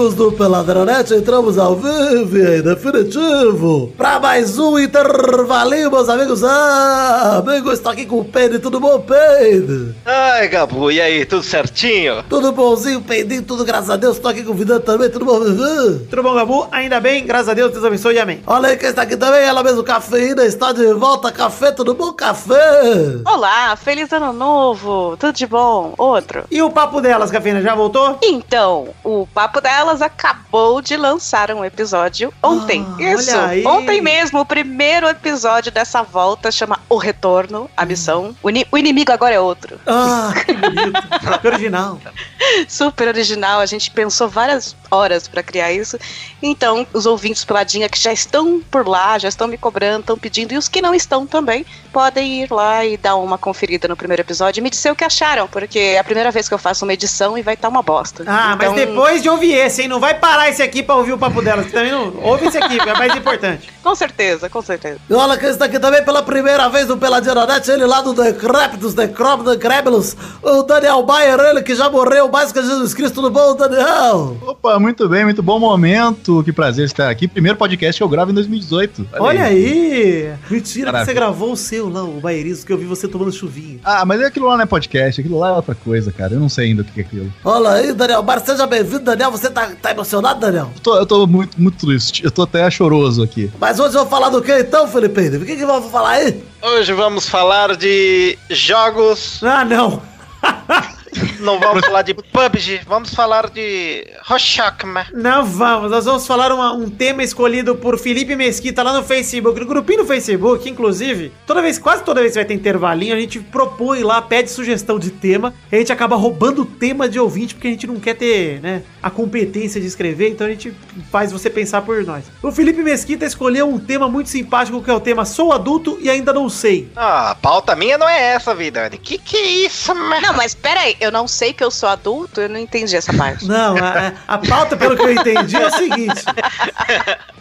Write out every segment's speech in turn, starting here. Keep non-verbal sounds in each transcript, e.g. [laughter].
amigos do Peladronete, entramos ao vivo e em definitivo para mais um intervalinho, meus amigos. Ah, amigo, estou aqui com o Pedro, tudo bom, Pedro? Ai, Gabu, e aí, tudo certinho? Tudo bonzinho, Pedrinho, tudo graças a Deus. Estou aqui convidando também, tudo bom, Vivi? Tudo bom, Gabu? Ainda bem, graças a Deus, Deus abençoe e amém. Olha aí quem está aqui também, ela mesmo, Cafeína, está de volta. Café, tudo bom, Café? Olá, feliz ano novo, tudo de bom? Outro. E o papo delas, Cafeína, já voltou? Então, o Papo Delas acabou de lançar um episódio ontem. Ah, Isso, olha aí. ontem mesmo, o primeiro episódio dessa volta chama O Retorno, a missão. O, o inimigo agora é outro. Ah, que bonito. que original. [laughs] Super original, a gente pensou várias horas pra criar isso. Então, os ouvintes peladinha que já estão por lá, já estão me cobrando, estão pedindo, e os que não estão também, podem ir lá e dar uma conferida no primeiro episódio e me dizer o que acharam, porque é a primeira vez que eu faço uma edição e vai estar uma bosta. Ah, mas Então, depois de ouvir esse, hein? Não vai parar esse aqui pra ouvir o papo delas. que Também não. Ouve esse aqui, é mais importante. [laughs] Com certeza, com certeza. E olha quem está aqui também pela primeira vez no Peladinonete, ele lá do Decrépitos, Decrop, Decrébilos, o Daniel Bayer, ele que já morreu mais que Jesus Cristo, tudo bom, Daniel? Opa, muito bem, muito bom momento. Que prazer estar aqui. Primeiro podcast que eu gravo em 2018. Olha aí. Mentira que você gravou o seu lá, o baierismo, que eu vi você tomando chuvinha. Ah, mas aquilo lá não é podcast, aquilo lá é outra coisa, cara. Eu não sei ainda o que é aquilo. Olha aí, Daniel Bayer, seja bem-vindo, Daniel. Você tá, tá emocionado, Daniel? Eu tô, eu tô muito, muito triste. Eu tô até choroso aqui. Mas hoje eu vou falar do que então, Felipe? O que que vamos falar aí? Hoje vamos falar de jogos, Ah, não. [laughs] não vamos falar de PUBG, vamos falar de Roshakma. Não vamos, nós vamos falar uma- um tema escolhido por Felipe Mesquita lá no Facebook, no grupinho no Facebook, inclusive. Toda vez, quase toda vez que vai ter intervalinho, a gente propõe lá, pede sugestão de tema, e a gente acaba roubando o tema de ouvinte, porque a gente não quer ter, né, a competência de escrever, então a gente faz você pensar por nós. O Felipe Mesquita escolheu um tema muito simpático, que é o tema Sou adulto e ainda não sei. Ah, a pauta minha não é essa, Vidani. Que que é isso, man? Não, mas peraí, eu não sei que eu sou adulto, eu não entendi essa parte. Não, a, a pauta, pelo que eu entendi, é o seguinte: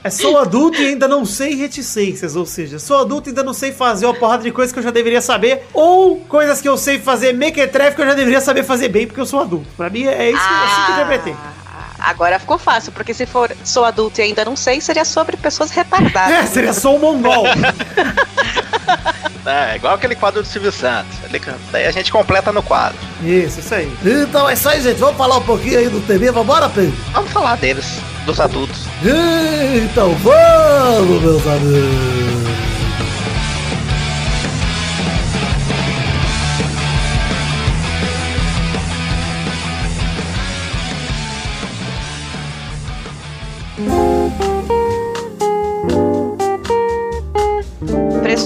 é sou adulto e ainda não sei reticências, ou seja, sou adulto e ainda não sei fazer uma porrada de coisas que eu já deveria saber, ou coisas que eu sei fazer mequetrefe que eu já deveria saber fazer bem porque eu sou adulto. Pra mim é isso assim que eu interpretei. Ah, Agora ficou fácil, porque se for sou adulto e ainda não sei, seria sobre pessoas retardadas. [laughs] É, seria só um mongol. [laughs] É, igual aquele quadro do Silvio Santos. Ele- Daí a gente completa no quadro. Isso, isso aí. Então é isso aí, gente. Vamos falar um pouquinho aí do TV. Vambora, Pedro? Vamos falar deles, dos adultos. Então vamos, meus amigos.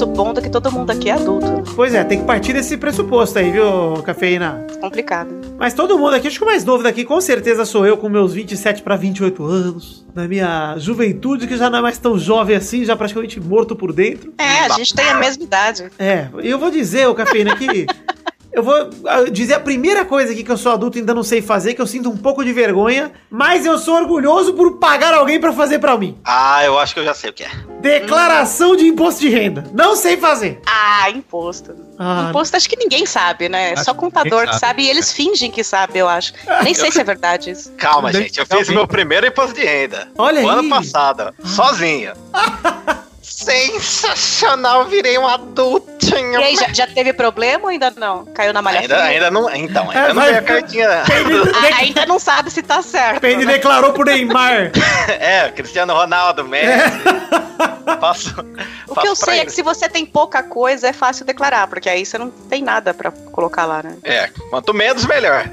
Pressupondo que todo mundo aqui é adulto. né? Pois é, tem que partir desse pressuposto aí, viu, cafeína? Complicado. Mas todo mundo aqui, acho que o mais novo daqui com certeza sou eu, com meus 27 para 28 anos. Na minha juventude, que já não é mais tão jovem assim, já praticamente morto por dentro. É, a gente tem a mesma idade. É, e eu vou dizer, ô Cafeína, que. [laughs] Eu vou ah, dizer a primeira coisa aqui que eu sou adulto e ainda não sei fazer, que eu sinto um pouco de vergonha, mas eu sou orgulhoso por pagar alguém pra fazer pra mim. Ah, eu acho que eu já sei o que é. Declaração de imposto de renda. Não sei fazer. Ah, imposto. Ah, imposto acho que ninguém sabe, né? É Acho só contador que sabe e eles fingem que sabe, eu acho. Nem sei se é verdade isso. [laughs] Calma, gente. Eu fiz realmente. meu primeiro imposto de renda. Olha o aí. ano passado, sozinho. [laughs] Sensacional, virei um adultinho. E aí, já, já teve problema ou ainda não? Caiu na malha Ainda, fina? ainda não. Então, ainda É, não vai- veio a cartinha. [laughs] Ah, ainda não sabe se tá certo. Peide né? declarou pro Neymar. [laughs] é, Cristiano Ronaldo, Messi. Faço, O que eu sei é que se você tem pouca coisa, é fácil declarar, porque aí você não tem nada pra colocar lá, né? É, quanto menos, melhor.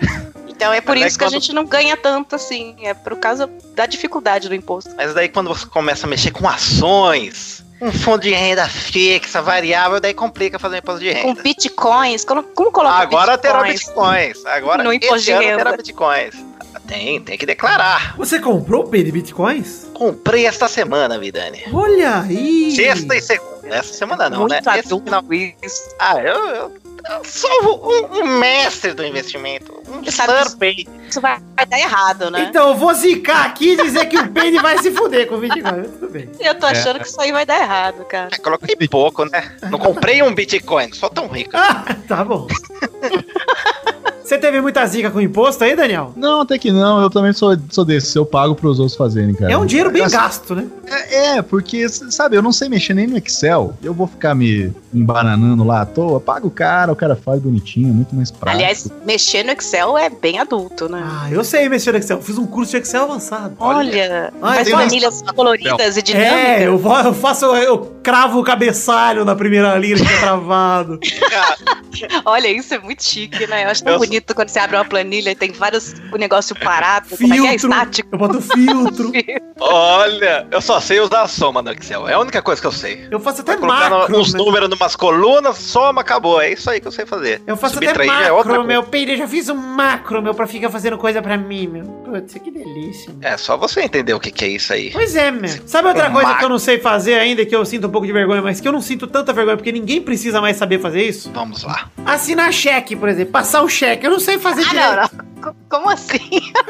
Então é por Mas é isso que a quando- gente não ganha tanto assim. É por causa da dificuldade do imposto. Mas daí quando você começa a mexer com ações, um fundo de renda fixa, variável, daí complica fazer um imposto de Com renda. bitcoins, como, como colocar Agora terá bitcoins? bitcoins. Agora No imposto de renda. terá bitcoins. Tem, tem que declarar. Você comprou, Peide, bitcoins? Comprei esta semana, Vidani. Olha aí. Sexta e segunda. Essa semana não, Muito né? Esse final- isso. Ah, eu, eu sou um, um mestre do investimento. Um sabe que isso- vai, vai dar errado, né? Então, eu vou zicar aqui e dizer que o Penny vai se fuder com o Bitcoin. Tudo bem. Eu tô achando que isso aí vai dar errado, cara. É, coloquei pouco, né? Não comprei um Bitcoin, sou tão rico. Ah, tá bom. Você teve muita zica com imposto aí, Daniel? Não, até que não. Eu também sou, sou desse. Eu pago pros outros fazerem, cara. É um dinheiro bem Assim, gasto, né? É, é, porque, sabe, eu não sei mexer nem no Excel. Eu vou ficar me embananando lá à toa. Paga o cara, o cara faz bonitinho, muito mais prático. Aliás, mexer no Excel é bem adulto, né? Ah, eu sei mexer no Excel. Eu fiz um curso de Excel avançado. Olha, Ah, faz planilhas coloridas e dinâmicas. É, eu, vou, eu faço, eu cravo o cabeçalho na primeira linha que é travado. [laughs] Olha, isso é muito chique, né? Eu acho tão Eu- bonito quando você abre uma planilha e tem vários o negócio parado, como é que é Filtro. estático. Eu boto [laughs] filtro. Olha, eu só sei usar a soma no Excel. É a única coisa que eu sei. Eu faço até macro. uns né? números numas colunas, soma, acabou. É isso aí que eu sei fazer. Eu faço Subtrair até é outra macro, coisa. meu. Peide, eu já fiz um macro, meu, pra ficar fazendo coisa pra mim, meu. Putz, que delícia, meu. É só você entender o que, que é isso aí. Pois é, meu. Sabe outra Um coisa macro. que eu não sei fazer ainda, que eu sinto um pouco de vergonha, mas que eu não sinto tanta vergonha, porque ninguém precisa mais saber fazer isso? Vamos lá. Assinar cheque, por exemplo. Passar o cheque. Eu não sei fazer Ah, direito. não, não. Co- Como assim?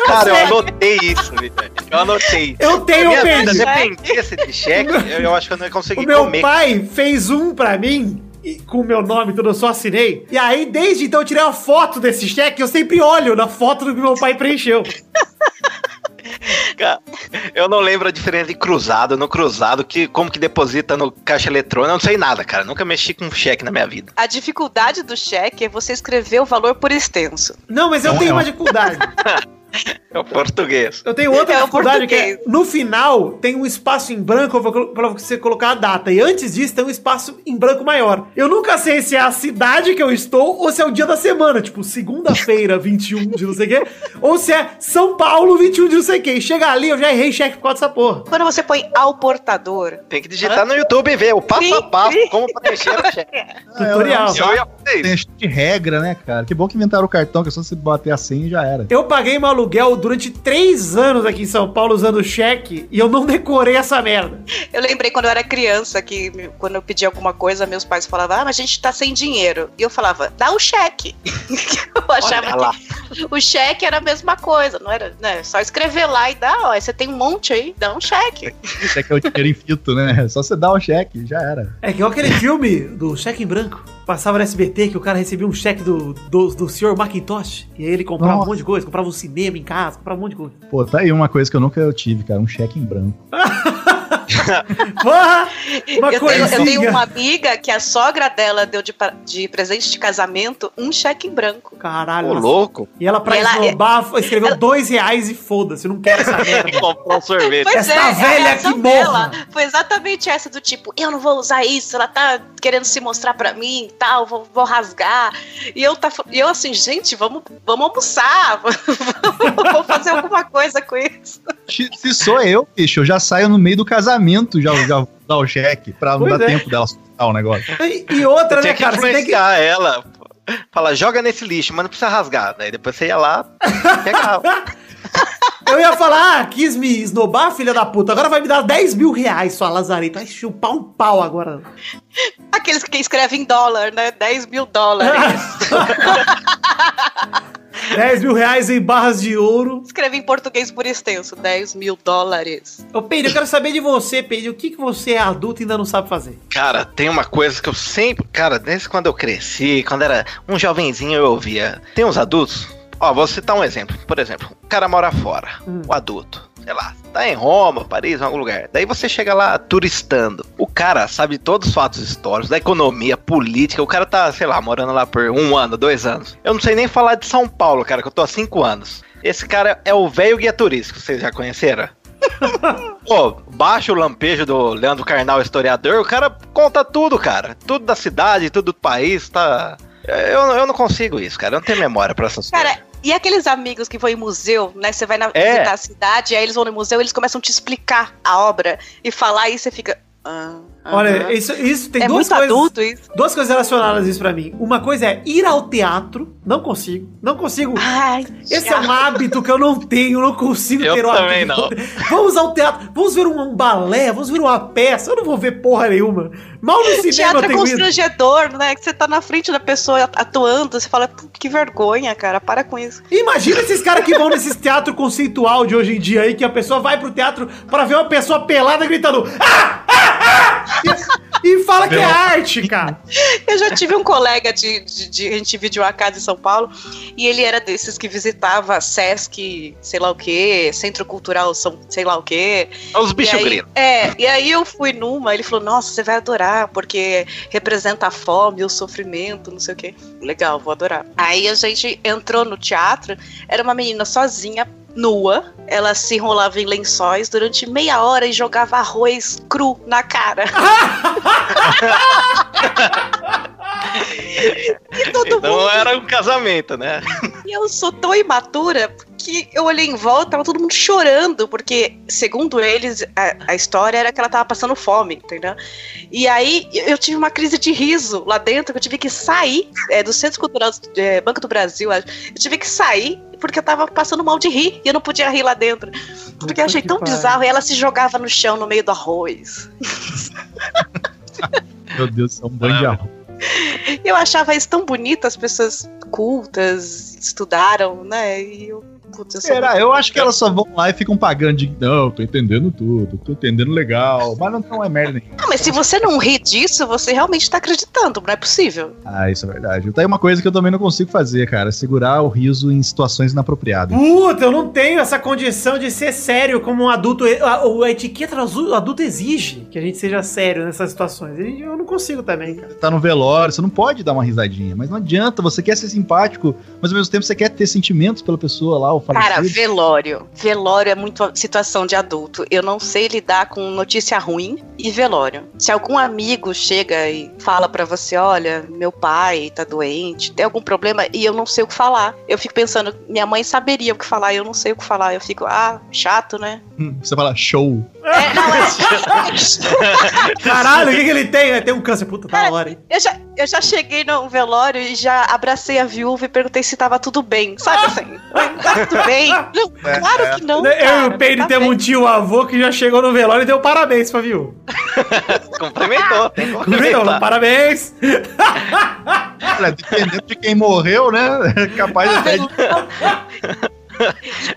Cara, eu anotei isso, Vitor. Eu anotei. Eu tenho, Minha vida, Peide. dependesse de cheque, [laughs] eu, eu acho que eu não ia conseguir O meu comer. pai fez um pra mim, e- com o meu nome, tudo, eu só assinei. E aí, desde então, eu tirei uma foto desse cheque, eu sempre olho na foto do que meu pai preencheu. Cara, Eu não lembro a diferença de cruzado no cruzado, que, como que deposita no caixa eletrônico, eu não sei nada, cara. Nunca mexi com cheque na minha vida. A dificuldade do cheque é você escrever o valor por extenso. Não, mas eu Não, tenho é uma um- dificuldade. [laughs] É o português. Eu tenho outra É dificuldade que é, no final tem um espaço em branco pra você colocar a data. E antes disso tem um espaço em branco maior. Eu nunca sei se é a cidade que eu estou ou se é o dia da semana. Tipo, segunda-feira, [laughs] 21 de não sei o quê. Ou se é São Paulo, 21 de não sei o quê. E chega ali, eu já errei cheque por causa dessa porra. Quando você põe ao portador, Tem que digitar no YouTube e ver o passo a passo sim. como preencher o cheque. Tutorial. Eu ia Tem de regra, né, cara? Que bom que inventaram o cartão, que é só você bater a senha e já era. Eu paguei meu aluguel durante três anos aqui em São Paulo usando cheque e eu não decorei essa merda. eu lembrei quando eu era criança que me- quando eu pedia alguma coisa, meus pais falavam: Ah, mas a gente tá sem dinheiro. E eu falava: Dá o cheque. [laughs] eu achava Olha lá. que o cheque era a mesma coisa, não era, né? Só escrever lá e dar, ó, você tem um monte aí, dá um cheque. Cheque é o dinheiro em fito, né? [laughs] Só você dá o cheque, já era. É igual aquele filme do cheque em branco. Passava no SBT que o cara recebia um cheque do, do, do senhor Macintosh. E aí ele comprava Nossa. um monte de coisa, comprava um cinema em casa, comprava um monte de coisa. Pô, tá aí uma coisa que eu nunca tive, cara. Um cheque em branco. [laughs] Porra! Uma eu, tenho, eu tenho uma amiga que a sogra dela deu de, de presente de casamento um cheque em branco. Caralho. Ô, louco. E ela, pra E ela- esnobar, escreveu dois reais e foda-se, não quero essa [laughs] merda. Comprou um sorvete. Essa a velha reação que morra. Foi exatamente essa do tipo, eu não vou usar isso, ela tá querendo se mostrar pra mim e tal, vou, vou rasgar. E eu, tá, e eu assim, gente, vamos, vamos almoçar, [laughs] vamos fazer alguma coisa com isso. Se se sou eu, bicho, eu já saio no meio do casamento, já, já vou dar o cheque, pra não Pois dar é. tempo dela soltar o negócio. E, e outra, né, cara? Você tem que. ela. Fala, joga nesse lixo, mas não precisa rasgar. Daí depois você ia lá, [laughs] pegava. Eu ia falar, ah, quis me esnobar, filha da puta. Agora vai me dar 10 mil reais, sua lazareta. Vai chupar um pau agora. [laughs] Aqueles que escrevem em dólar, né? 10 mil dólares. [laughs] 10 mil reais em barras de ouro. Escreve em português por extenso, 10 mil dólares. Ô, Pedro, eu quero saber de você, Pedro. O que, que você é adulto e ainda não sabe fazer? Cara, tem uma coisa que eu sempre. Cara, desde quando eu cresci, quando era um jovenzinho, eu ouvia. Tem uns adultos. Ó, vou citar um exemplo. Por exemplo, o cara mora fora, Hum. o adulto. Sei lá, tá em Roma, Paris, em algum lugar. Daí você chega lá turistando. O cara sabe todos os fatos históricos, da economia, política. O cara tá, sei lá, morando lá por um ano, dois anos. Eu não sei nem falar de São Paulo, cara, que eu tô há cinco anos. Esse cara é o velho guia turístico, vocês já conheceram? [laughs] Pô, baixa o lampejo do Leandro Carnal, historiador, o cara conta tudo, cara. Tudo da cidade, tudo do país, tá. Eu, eu não consigo isso, cara. Eu não tenho memória pra essas coisas. Cara, e aqueles amigos que vão em museu, né? Você vai na, É. visitar a cidade, aí eles vão no museu, eles começam a te explicar a obra e falar, e você fica. Ah, Olha, isso, isso tem é duas muito coisas. adulto isso. Duas coisas relacionadas a isso pra mim. Uma coisa é ir ao teatro. Não consigo. Não consigo. Ai, Esse é um hábito que eu não tenho, não consigo Eu ter o também hábito. Vamos ao teatro, vamos ver um, um balé, vamos ver uma peça. Eu não vou ver porra nenhuma. Mal no cinema Teatro eu é tenho ido. constrangedor, né? Que você tá na frente da pessoa atuando, você fala, "Pô, que vergonha, cara, para com isso. Imagina esses caras que vão nesses teatro conceitual de hoje em dia aí, que a pessoa vai pro teatro pra ver uma pessoa pelada gritando "Ah! Ah! Ah!" e, e fala que é arte, cara. Eu já tive um colega de, de, de- A gente dividiu a casa em São Paulo e ele era desses que visitava Sesc, sei lá o quê, Centro Cultural, São, sei lá o quê. Os E bichos grilos. É, e aí eu fui numa, ele falou, nossa, você vai adorar, porque representa a fome, o sofrimento, não sei o quê. Legal, vou adorar. Aí a gente entrou no teatro, era uma menina sozinha, nua, ela se enrolava em lençóis durante meia hora e jogava arroz cru na cara. [laughs] e Então mundo era um casamento, né? e eu sou tão imatura que eu olhei em volta, tava todo mundo chorando, porque, segundo eles, a, a história era que ela tava passando fome, entendeu? E aí eu tive uma crise de riso lá dentro, que eu tive que sair é, do Centro Cultural é, Banco do Brasil, acho. eu tive que sair porque eu tava passando mal de rir e eu não podia rir lá dentro. Porque eu achei tão bizarro e ela se jogava no chão no meio do arroz. [laughs] Meu Deus, é um banho de arroz. E eu achava isso tão bonito, as pessoas cultas, estudaram, né? E eu, Será? Eu acho que elas só vão lá e ficam pagando de. Não, tô entendendo tudo, tô entendendo legal. Mas não, não é merda nenhuma. Ah, mas se você não ri disso, você realmente tá acreditando, não é possível. Ah, isso é verdade. Tem uma coisa que eu também não consigo fazer, cara: segurar o riso em situações inapropriadas. Puta, eu não tenho essa condição de ser sério como um adulto. A, a etiqueta do adulto exige que a gente seja sério nessas situações. Eu não consigo também, cara. Você tá no velório, você não pode dar uma risadinha, mas não adianta, você quer ser simpático, mas ao mesmo tempo você quer ter sentimentos pela pessoa lá, o Cara, falecido. velório. Velório é muito situação de adulto. Eu não sei lidar com notícia ruim e velório. Se algum amigo chega e fala pra você, olha, meu pai tá doente, tem algum problema e eu não sei o que falar. Eu fico pensando, minha mãe saberia o que falar e eu não sei o que falar. Eu fico, ah, chato, né? Hum, Você fala show. É, não, é. [laughs] Caralho, o que, que ele tem? É, Tem um câncer. Puta, tá na hora, hein? Eu já, eu já cheguei no velório e já abracei a viúva e perguntei se tava tudo bem. Sabe [laughs] assim? Tudo bem? [laughs] Não, claro que não. eu cara, e o Peide tá temos um tio avô que já chegou no velório e deu parabéns pra. Complementou, complementar. parabéns. Olha, dependendo de quem morreu, né? É capaz até de.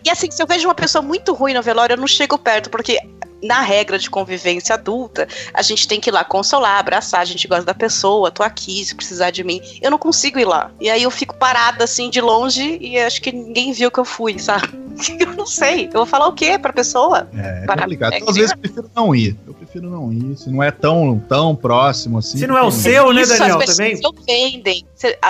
E assim, se eu vejo uma pessoa muito ruim no velório, eu não chego perto, porque na regra de convivência adulta, a gente tem que ir lá consolar, abraçar, a gente gosta da pessoa, tô aqui, se precisar de mim. Eu não consigo ir lá. E aí eu fico parada assim de longe e acho que ninguém viu que eu fui, sabe? [laughs] Eu não sei. Eu vou falar o quê pra pessoa? É, é Para- complicado. é Então, às vezes eu prefiro não ir. Eu prefiro não ir. Se não é tão, tão próximo assim. Se não é o seu, né, Isso, Daniel, as pessoas também? se ofendem.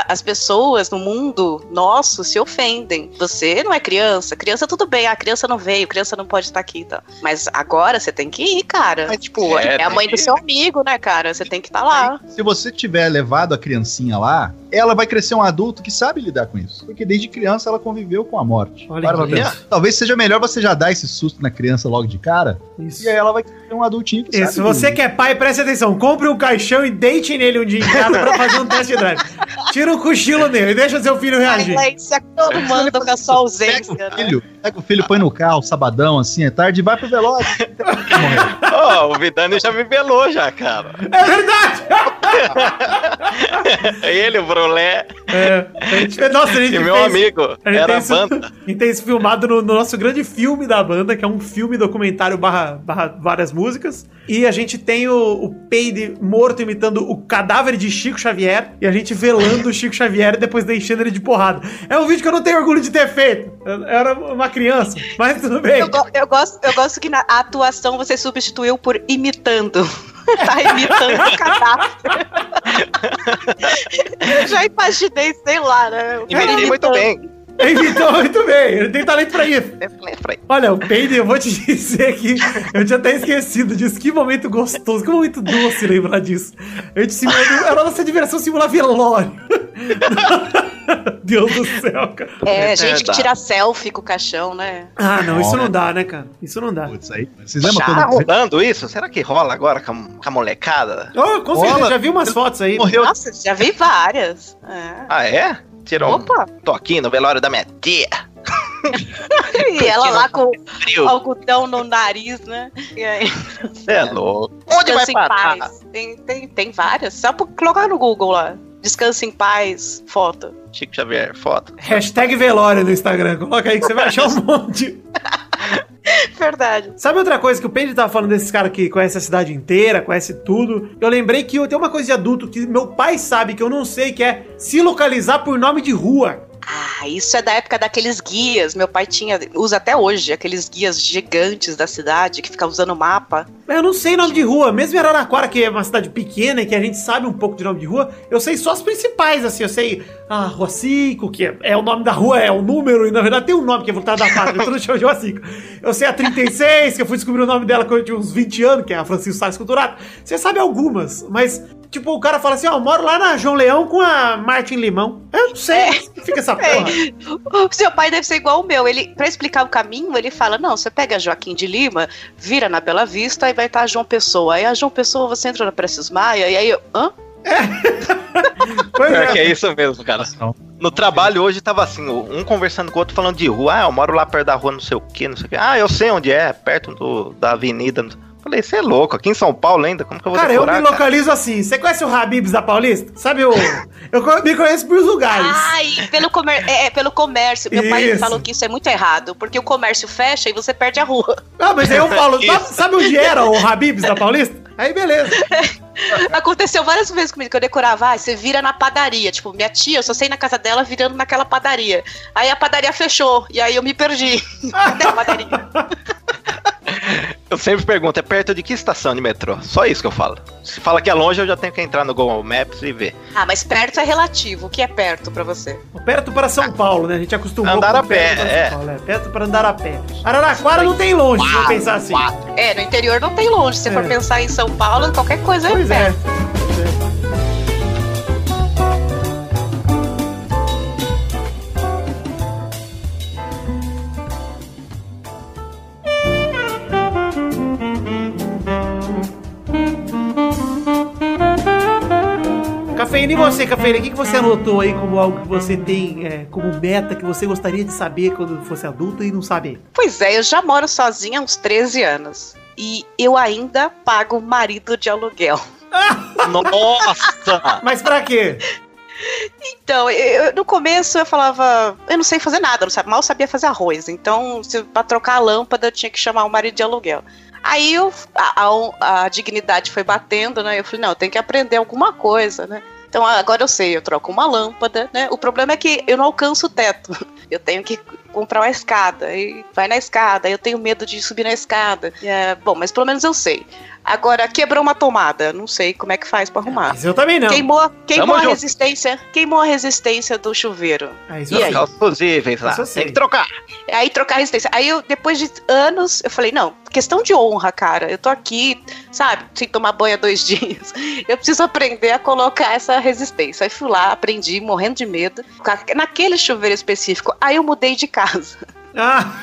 As pessoas no mundo nosso se ofendem. Você não é criança. Criança, tudo bem. A criança não veio, criança não pode estar aqui. Então. Mas agora você tem que ir, cara. Mas, tipo, é, é, a tem mãe do seu amigo, né, cara? Você tem que estar lá. Se você tiver levado a criancinha lá, ela vai crescer um adulto que sabe lidar com isso. Porque desde criança ela conviveu com a morte. Olha que. Talvez seja melhor você já dar esse susto na criança logo de cara. Isso. E aí ela vai ser um adultinho que Isso, sabe. se você que é pai, preste atenção. Compre um caixão e deite nele um dia em casa pra fazer um test drive. Tira um cochilo nele e deixa seu filho A reagir. Inglês, todo mundo com a sua ausência. Pega o né? filho, pega o filho, põe no carro, sabadão, assim, é tarde, e vai pro velório. [laughs] Ó, o Vidani já me belou já, cara. É verdade! [laughs] Ele, o Brulé É, a gente, nossa, a gente e meu fez- amigo. A gente, Era tem a isso, banda. a gente tem isso filmado no, no nosso grande filme da banda, que é um filme documentário barra, barra várias músicas. E a gente tem o, o Peide morto imitando o cadáver de Chico Xavier. E a gente velando o Chico Xavier e depois deixando ele de porrada. É um vídeo que eu não tenho orgulho de ter feito. Eu, eu era uma criança, mas tudo bem. Eu, go- eu gosto, eu gosto que na atuação você substituiu por imitando. [laughs] tá imitando o cadáver. [laughs] eu já imaginei, sei lá, né? Imitei muito bem. Imitou muito bem, ele tem talento pra isso. Olha, o Peide, eu vou te [laughs] dizer que eu tinha até esquecido disso. Que momento gostoso, que momento doce lembrar disso. A gente era a nossa diversão simular velório. [laughs] Deus do céu, cara. É, É gente que verdade. tira selfie com o caixão, né? Ah, não, isso não dá, né, cara? Isso não dá. Putz, aí. Vocês lembram Tá quando rolando isso? Será que rola agora com a, com a molecada? Oh, com certeza, já vi umas fotos aí. morreu? Nossa, já vi várias. É. Ah, é? Tirou um Opa! toquinho no velório da minha tia. [laughs] E ela lá com Frio. algodão no nariz, né? E aí, É louco. Onde vai descansa em parar? Tem, tem, tem várias. Só colocar no Google lá. Descansa em paz, foto. Chico Xavier, foto. Hashtag velório no Instagram. Coloca aí que você vai achar um monte. [laughs] Verdade. Sabe outra coisa que o Pedro tava falando desses caras que conhece a cidade inteira, conhece tudo? Eu lembrei que eu tenho uma coisa de adulto que meu pai sabe que eu não sei, que é se localizar por nome de rua. Ah, isso é da época daqueles guias. Meu pai tinha, usa até hoje, aqueles guias gigantes da cidade que ficam usando mapa. Eu não sei nome de rua. Mesmo em Araraquara, que é uma cidade pequena e que a gente sabe um pouco de nome de rua, eu sei só as principais, assim. Eu sei a Rua 5, que é, é o nome da rua, é o número, e na verdade tem um nome que é voltado da pátria, todo chama de Rua 5. Eu sei a 36, que eu fui descobrir o nome dela quando eu tinha uns 20 anos, que é a Francisco Salles Culturato. Você sabe algumas, mas... Tipo, o cara fala assim, ó, eu moro lá na João Leão com a Martin Limão. Eu não sei, fica essa [laughs] porra. O seu pai deve ser igual o meu. Ele, para explicar o caminho, ele fala: não, você pega Joaquim de Lima, vira na Bela Vista e vai estar João Pessoa. Aí a João Pessoa você entra na Prestes Maia, e aí eu. Hã? [laughs] Pois Pior que é. é isso mesmo, cara. No trabalho hoje tava assim, um conversando com o outro falando de rua. Ah, eu moro lá perto da rua, não sei o que, não sei o que. Ah, eu sei onde é, perto do, da avenida. Falei, você é louco, aqui em São Paulo ainda, como que eu vou Cara, eu decorar, me cara? localizo assim. Você conhece o Habibs da Paulista? Sabe o. [laughs] Eu me conheço por lugares. Ai, pelo, comer é, é, pelo comércio. Meu pai Isso. falou que isso é muito errado, porque o comércio fecha e você perde a rua. Ah, mas aí eu falo, [laughs] sabe, onde era o Habibs da Paulista? Aí beleza. [laughs] Aconteceu várias vezes comigo que eu decorava, ah, você vira na padaria. Tipo, minha tia, eu só sei na casa dela virando naquela padaria. Aí a padaria fechou, e aí eu me perdi na padaria. Eu sempre pergunto, é perto de que estação de metrô? Só isso que eu falo. Se fala que é longe, eu já tenho que entrar no Google Maps e ver. Ah, mas perto é relativo. O que é perto pra você? Perto para São Paulo, né? A gente acostumou Andar com a pé, perto para é. São Paulo, é. Perto para andar a pé. Araraquara não tem longe, se eu pensar assim. É, no interior não tem longe. Se É. for pensar em São Paulo, qualquer coisa Pois é é. perto. É. Cafeína, e você, Cafeína? O que que você anotou aí como algo que você tem é, como meta que você gostaria de saber quando fosse adulto e não sabe? Pois é, eu já moro sozinha há uns 13 anos. E eu ainda pago marido de aluguel. [laughs] Nossa! Mas pra quê? Então, eu- no começo eu falava, eu não sei fazer nada, não sabe, mal sabia fazer arroz. Então, se, pra trocar a lâmpada, eu tinha que chamar o marido de aluguel. Aí eu, a, a- a dignidade foi batendo, né? Eu falei, não, eu tenho que aprender alguma coisa, né? Então agora eu sei, eu troco uma lâmpada, né? O problema é que eu não alcanço o teto. [laughs] Eu tenho que comprar uma escada. E vai na escada, eu tenho medo de subir na escada. É, bom, mas pelo menos eu sei. Agora, quebrou uma tomada, não sei como é que faz pra arrumar. Mas eu também não. Queimou, queimou Tamo a junto. resistência, queimou a resistência do chuveiro. Ah, isso E aí? fusíveis lá. Isso. Tem que trocar. Aí trocar a resistência. Aí eu, depois de anos, eu falei, não, questão de honra, cara. Eu tô aqui, sabe, sem tomar banho há dois [laughs] dias. Eu preciso aprender a colocar essa resistência. Aí fui lá, aprendi, morrendo de medo. Naquele chuveiro específico, aí eu mudei de casa. Ah,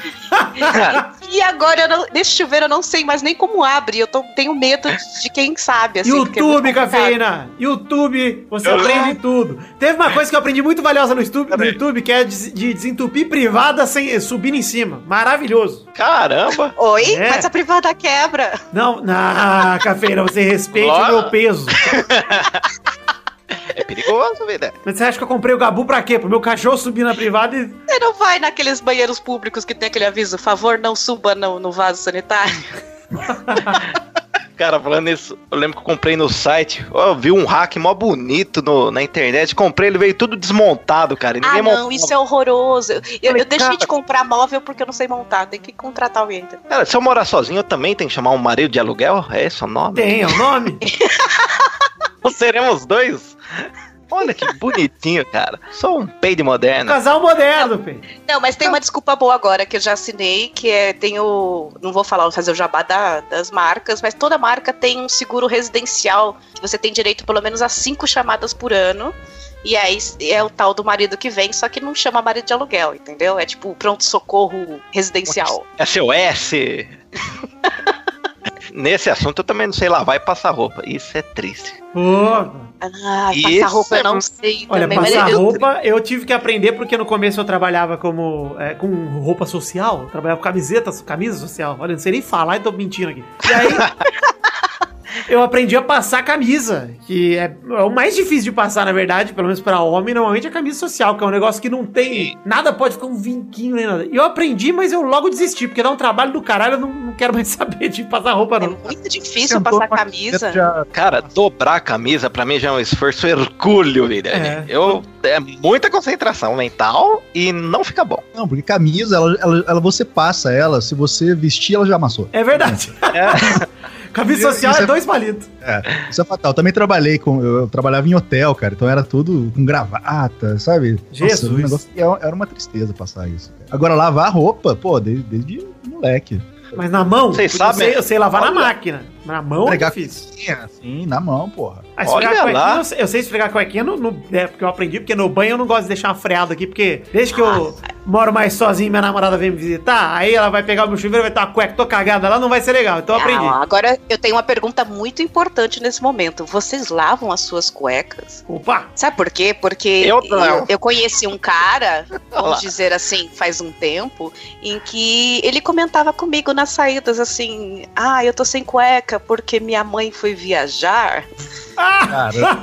E agora, eu não- nesse chuveiro, eu não sei mais nem como abre. Eu tô- tenho medo de quem sabe, assim. é YouTube, complicado. cafeína! YouTube, você Eu- aprende tudo. Teve uma coisa que eu aprendi muito valiosa no YouTube, no. YouTube que é de, de desentupir privada sem subir em cima. Maravilhoso. Caramba! Oi? É. Mas a privada quebra. Não, na cafeína, você respeite Ó. o meu peso. [laughs] É perigoso, vida. Mas você acha que eu comprei o Gabu pra quê? Pro meu cachorro subir na privada e. Você não vai naqueles banheiros públicos que tem aquele aviso, favor, não suba no, no vaso sanitário. [laughs] Cara, falando isso, eu lembro que eu comprei no site. ó, Eu vi um hack mó bonito no- na internet. Comprei, ele veio tudo desmontado, cara. e Ah, não, montava. isso é horroroso. Eu, eu deixei cara- de comprar móvel porque eu não sei montar. Tem que contratar alguém. Cara, se eu morar sozinho, eu também tenho que chamar um marido de aluguel? É esse o nome? Tem, é o nome? [laughs] Ou seremos dois? Olha que bonitinho, cara. Sou um peido moderno. Casal moderno, Pê. Não, mas tem uma desculpa boa agora que eu já assinei, que é tem o. Não vou falar, fazer o jabá da- das marcas, mas toda marca tem um seguro residencial que você tem direito pelo menos a cinco chamadas por ano. E aí é o tal do marido que vem, só que não chama marido de aluguel, entendeu? É tipo pronto-socorro residencial. SOS. Nesse assunto eu também não sei lavar e passar roupa. Isso é triste. Pô, Ah, Isso passar roupa é eu não sei Olha, também. passar eu- roupa eu tive que aprender porque no começo eu trabalhava como é, com roupa social, eu trabalhava com camiseta, camisa social. Olha, não sei nem falar e tô mentindo aqui. E aí [laughs] eu aprendi a passar camisa, que é, é o mais difícil de passar, na verdade, pelo menos pra homem, normalmente é a camisa social, que é um negócio que não tem nada, pode ficar um vinquinho nem nada. E eu aprendi, mas eu logo desisti, porque dá um trabalho do caralho, eu não, não quero mais [laughs] saber de passar roupa É não. muito difícil Sentou passar camisa. Já, Cara, dobrar a camisa pra mim já é um esforço hercúleo, Liliane. É. Eu é muita concentração mental e não fica bom. não, porque camisa, ela, ela, ela- você passa ela, se você vestir, ela já amassou. É verdade. [laughs] camisa social Isso é é- dois palitos. É, isso é fatal. Eu também trabalhei com. Eu, eu trabalhava em hotel, cara. Então era tudo com gravata, sabe? Jesus. Nossa, um negócio era uma tristeza passar isso. cara. Agora, lavar roupa, pô, desde, desde moleque. Mas na mão, Vocês eu sabem? sei- eu sei lavar na Olha. máquina. Na mão é difícil. assim, na mão, porra. Ah, esfregar Olha lá. eu sei- eu sei esfregar cuequinha no, no- é, porque eu aprendi, porque no banho eu não gosto de deixar uma freada aqui, porque desde que eu moro mais sozinho, minha namorada vem me visitar, aí ela vai pegar o meu chuveiro, vai estar uma cueca, tô cagada lá, não vai ser legal. Então eu aprendi. Ah, agora eu tenho uma pergunta muito importante nesse momento. Vocês lavam as suas cuecas? Opa! Sabe por quê? Porque Eu não. eu, eu conheci um cara, [laughs] vamos dizer assim, faz um tempo, em que ele comentava comigo nas saídas assim: Ah, eu tô sem cueca porque minha mãe foi viajar. Cara,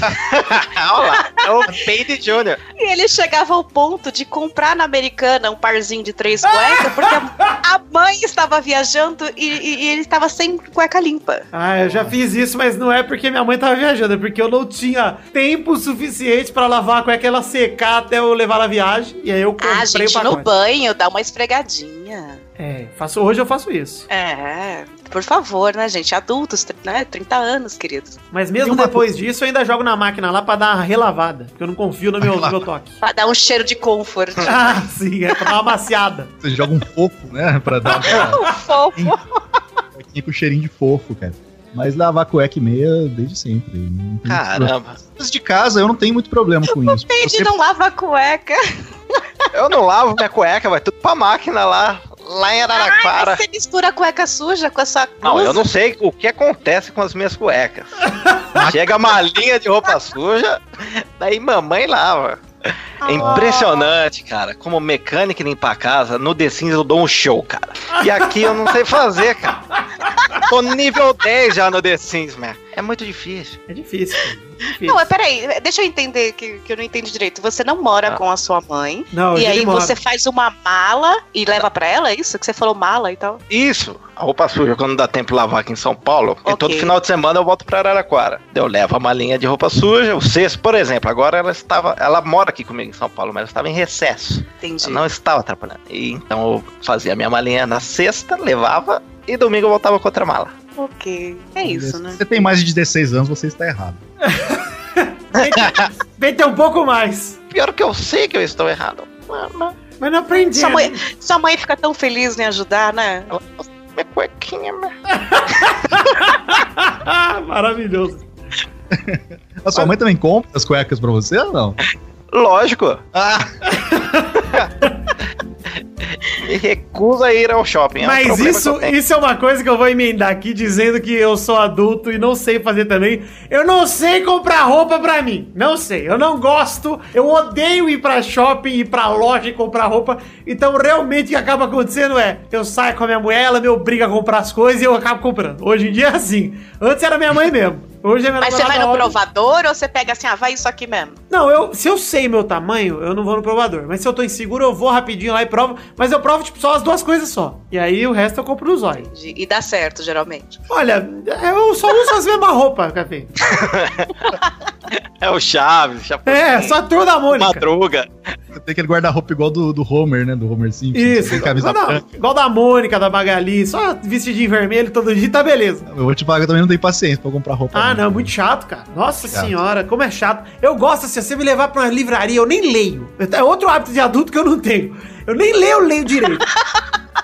[laughs] Olha lá, é o Peide Júnior. E ele chegava ao ponto de comprar na Americana um parzinho de três cuecas, porque a, mãe estava viajando e, e- e ele estava sem cueca limpa. Ah, eu já fiz isso, mas não é porque minha mãe tava viajando, é porque eu não tinha tempo suficiente pra lavar a cueca e ela secar até eu levar na viagem. E aí eu comprei Ah, gente, o no banho, dá uma esfregadinha. É, faço, hoje eu faço isso. É, por favor, né, gente? Adultos, né? 30 anos, queridos. Mas mesmo uma depois disso, eu ainda jogo na máquina lá pra dar uma relavada, porque eu não confio no meu, no meu toque. Pra dar um cheiro de comfort. [laughs] Ah, sim, é pra dar uma amaciada. você joga um fofo, né? Pra dar [laughs] uma Fofo. cuequinha com cheirinho de fofo, cara. Mas lavar cueca e meia desde sempre. Caramba. De casa, eu não tenho muito problema com isso. Peide Você não lava a cueca. Eu não lavo minha cueca, vai tudo pra máquina lá, lá em Araraquara. Ai, você mistura a cueca suja com essa Não, eu não sei o que acontece com as minhas cuecas. [laughs] Chega a malinha de roupa suja, daí mamãe lava. É impressionante, cara. Como mecânico e limpar a casa, no The Sims eu dou um show, cara. E aqui eu não sei fazer, cara. Tô nível 10 já no The Sims, man. É muito difícil. É difícil. cara, é difícil. Não, mas peraí, deixa eu entender que, que eu não entendi direito. Você não mora Ah. com a sua mãe. Não, e aí ele mora. você faz uma mala e leva pra ela, é isso? Que você falou mala e tal? Isso, a roupa suja, quando dá tempo de lavar aqui em São Paulo, e Ok. todo final de semana eu volto pra Araraquara. Eu levo a malinha de roupa suja, o cesto, por exemplo, agora ela estava, ela mora aqui comigo em São Paulo, mas ela estava em recesso. Entendi. Eu não estava atrapalhando. E, então eu fazia minha malinha na sexta, levava, e domingo eu voltava com outra mala. Ok. É isso, né? Se você tem mais de 16 anos, você está errado. [laughs] Vem ter um pouco mais. Pior que eu sei que eu estou errado. Mas não aprendi. Sua né? mãe, sua mãe fica tão feliz em ajudar, né? Minha cuequinha, meu. [laughs] Maravilhoso. A sua mãe também compra as cuecas pra você ou não? [laughs] Lógico, Ah, [laughs] me recuso a ir ao shopping. é um Mas problema que isso, isso é uma coisa que eu vou emendar aqui dizendo que eu sou adulto e não sei fazer também. Eu não sei comprar roupa pra mim. Não sei. Eu não gosto. Eu odeio ir pra shopping, ir pra loja e comprar roupa. Então, realmente, o que acaba acontecendo é: eu saio com a minha mulher, ela me obriga a comprar as coisas e eu acabo comprando. Hoje em dia é assim. Antes era minha mãe mesmo. Hoje é minha Mas você vai no óbvio. provador ou você pega assim, ah, vai isso aqui mesmo? Não, eu, se eu sei meu tamanho, eu não vou no provador. Mas se eu tô inseguro, eu vou rapidinho lá e provo. Mas eu provo, tipo, só as duas coisas só. E aí o resto eu compro no zóio. E dá certo, geralmente. Olha, eu só uso as mesmas roupas, Café. [laughs] É o Chaves, Chapolin, É, só a turma da Mônica. Madruga. você tem aquele guarda-roupa igual do, do Homer, né? Do Homer Simpson. Isso, tem camisa igual, da, igual da Mônica, da Magali, só vestidinho vermelho todo dia, tá beleza. Eu vou te pagar, eu também não tenho paciência pra comprar roupa. Ah, não, é muito chato, cara. Nossa Chato. senhora, como é chato. Eu gosto assim, se você me levar pra uma livraria, eu nem leio. É outro hábito de adulto que eu não tenho. Eu nem leio, eu leio direito.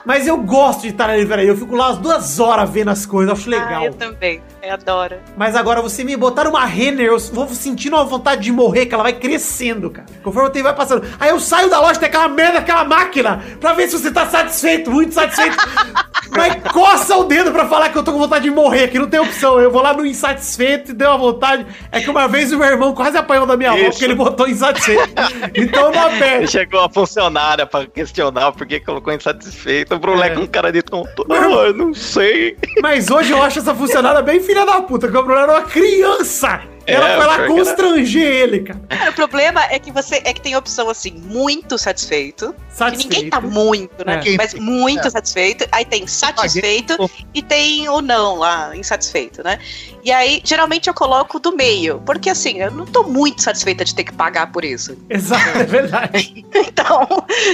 Mas eu gosto de estar na livraria. Eu fico lá as duas horas vendo as coisas, eu acho legal. Ah, eu também. Ai, adoro. Mas agora você me botar uma Renner, eu vou sentindo uma vontade de morrer, que ela vai crescendo, cara. Conforme o tempo vai passando. Aí eu saio da loja, tem aquela merda, aquela máquina, pra ver se você tá satisfeito, muito satisfeito. [laughs] Mas coça o dedo pra falar que eu tô com vontade de morrer, que não tem opção. Eu vou lá no insatisfeito e deu uma vontade. É que uma vez o meu irmão quase apanhou da minha avó Isso. porque ele botou insatisfeito. Então eu não E aperto. chegou a funcionária pra questionar por que colocou insatisfeito. O Brulé É. com cara de tonto. Não, eu não sei. Mas hoje eu acho essa funcionária bem filha da puta, que o problema era uma criança. Ela É, foi lá era. constranger ele, cara. Cara, o problema é que você é que tem a opção assim, muito satisfeito. Satisfeito. ninguém tá muito, né? É. Mas muito satisfeito. Aí tem satisfeito e tem o não lá, insatisfeito, né? E aí, geralmente eu coloco do meio. Porque assim, eu não tô muito satisfeita de ter que pagar por isso. Exato, é verdade. [laughs] Então,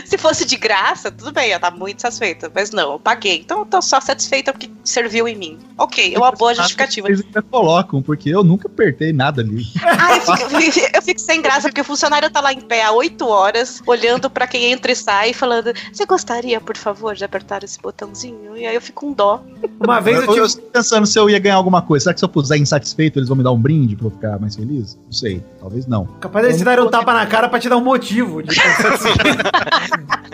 se fosse de graça, tudo bem, eu tava muito satisfeita. Mas não, eu paguei. Então eu tô só satisfeita porque serviu em mim. Ok, é uma boa justificativa. Eles ainda colocam, porque eu nunca apertei nada ali. Ah, eu fico, eu fico- eu sem graça, porque o funcionário tá lá em pé há oito horas, olhando pra quem entra e sai, e falando: Você gostaria, por favor, de apertar esse botãozinho? E aí eu fico com dó. Uma vez eu eu, eu tive. fico pensando se eu ia ganhar alguma coisa. Será que se eu puser insatisfeito, eles vão me dar um brinde pra eu ficar mais feliz? Não sei. Talvez não. Capaz de te dar um tapa na cara pra te dar um motivo. De [laughs]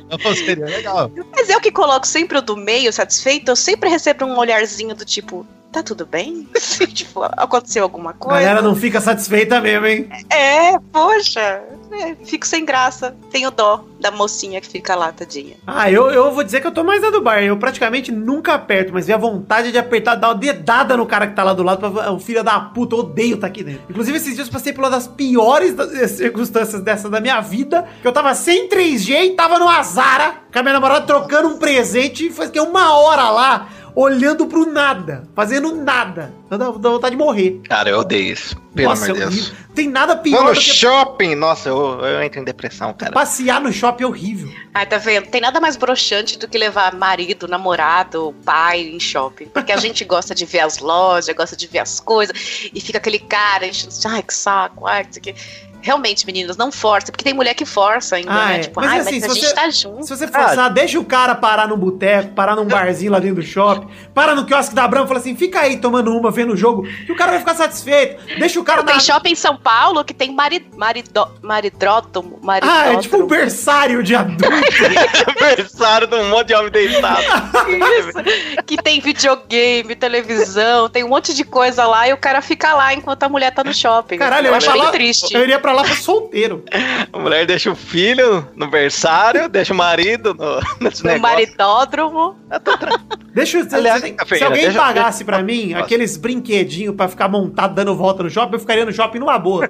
Não, seria legal. Mas eu que coloco sempre o do meio satisfeito, eu sempre recebo um olharzinho do tipo. Tá tudo bem? [laughs] Tipo, aconteceu alguma A coisa. galera não fica satisfeita mesmo, hein? É, poxa. É, fico sem graça. Tenho dó da mocinha que fica lá, tadinha. Ah, eu, eu vou dizer que eu tô mais na do bar. Eu praticamente nunca aperto, mas vi a vontade de apertar, dar uma dedada no cara que tá lá do lado. Pra, o filho da puta, eu odeio tá aqui dentro. Inclusive, esses dias eu passei por uma das piores eh, circunstâncias dessa da minha vida. Que eu tava sem 3G e tava no Azara, com a minha namorada trocando um presente. E foi fiquei uma hora lá, olhando pro nada, fazendo nada. Dá, dá vontade de morrer. Cara, eu odeio isso. Pelo Nossa, amor de é Deus. Tem nada Vou pior no do que shopping. Nossa, eu, eu entro em depressão, cara. passear no shopping é horrível. Ai, tá vendo? Tem nada mais broxante do que levar marido, namorado, pai em shopping. Porque a gente [laughs] gosta de ver as lojas, gosta de ver as coisas, e fica aquele cara enchendo. Ai, que saco, ai, que isso aqui. Realmente, meninas, não força, porque tem mulher que força ainda, Ah, né? é. Tipo, Mas, ai, assim, mas a se gente você- tá junto. Se você forçar, deixa o cara parar num boteco, parar num barzinho lá dentro do shopping, para no quiosque da Brama e fala assim, fica aí tomando uma, vendo o jogo, que o cara vai ficar satisfeito. Deixa o cara Tem na... shopping em São Paulo que tem mari, marido, maridrótomo, Ah, maridrótomo. é tipo um berçário de adulto. [laughs] Aniversário de um monte de homem deitado. Isso. Que tem videogame, televisão, tem um monte de coisa lá e o cara fica lá enquanto a mulher tá no shopping. Caralho, eu eu lá, triste. eu iria pra lá pra solteiro. A mulher deixa o filho no berçário, deixa o marido no, nesse No negócio. maridódromo. Deixa eu Aliás, se, se alguém deixa- pagasse deixa- pra mim Nossa. aqueles brinquedinhos pra ficar montado dando volta no shopping, eu ficaria no shopping numa boa.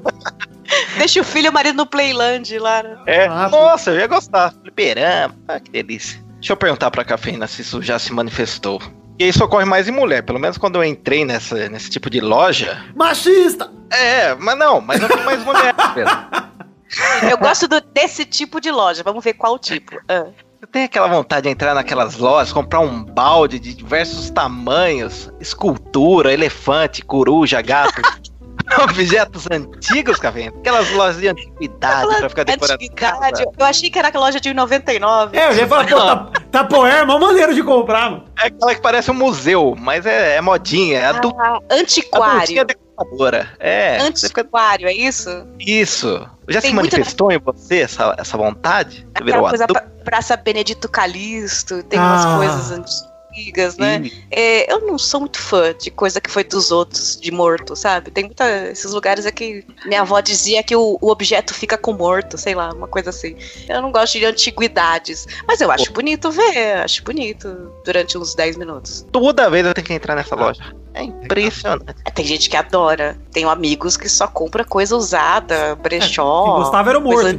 Deixa o filho e o marido no Playland lá. né? É, Ah, nossa, eu ia gostar. Fliperama, ah, que delícia. Deixa eu perguntar pra cafeína se isso já se manifestou. E isso ocorre mais em mulher, pelo menos quando eu entrei nessa, nesse tipo de loja. Machista! É, mas não, mas eu mais mulher. [laughs] Eu gosto do- desse tipo de loja. Vamos ver qual tipo. Ah. Eu tenho aquela vontade de entrar naquelas lojas, comprar um balde de diversos tamanhos, escultura, elefante, coruja, gato. [laughs] Objetos antigos, cafeína. Aquelas lojas de antiguidade pra ficar decorando. Antiguidade. Eu achei que era aquela loja de 1,99. É, eu já ia falar, pô, tá, Tapoé é mó maneiro de comprar, mano. É aquela que parece um museu, mas é, é modinha, é adu Ah, adultinha antiquário. decoradora. É, você fica Antiquário, é isso? Isso. Já Tem se muita- manifestou em você essa, essa vontade? Aquela coisa adulto? pra, Praça Benedito Calixto, tem umas Ah. coisas antigas, né? É, eu não sou muito fã de coisa que foi dos outros, de morto, sabe? Tem muita. Esses lugares aqui. Minha avó dizia que o, o objeto fica com morto, sei lá, uma coisa assim. Eu não gosto de antiguidades. Mas eu acho bonito ver, acho bonito durante uns 10 minutos. Toda vez eu tenho que entrar nessa loja. É impressionante. Tem gente que adora. Tenho amigos que só compra coisa usada, brechó. Quem gostava era o morto. [laughs]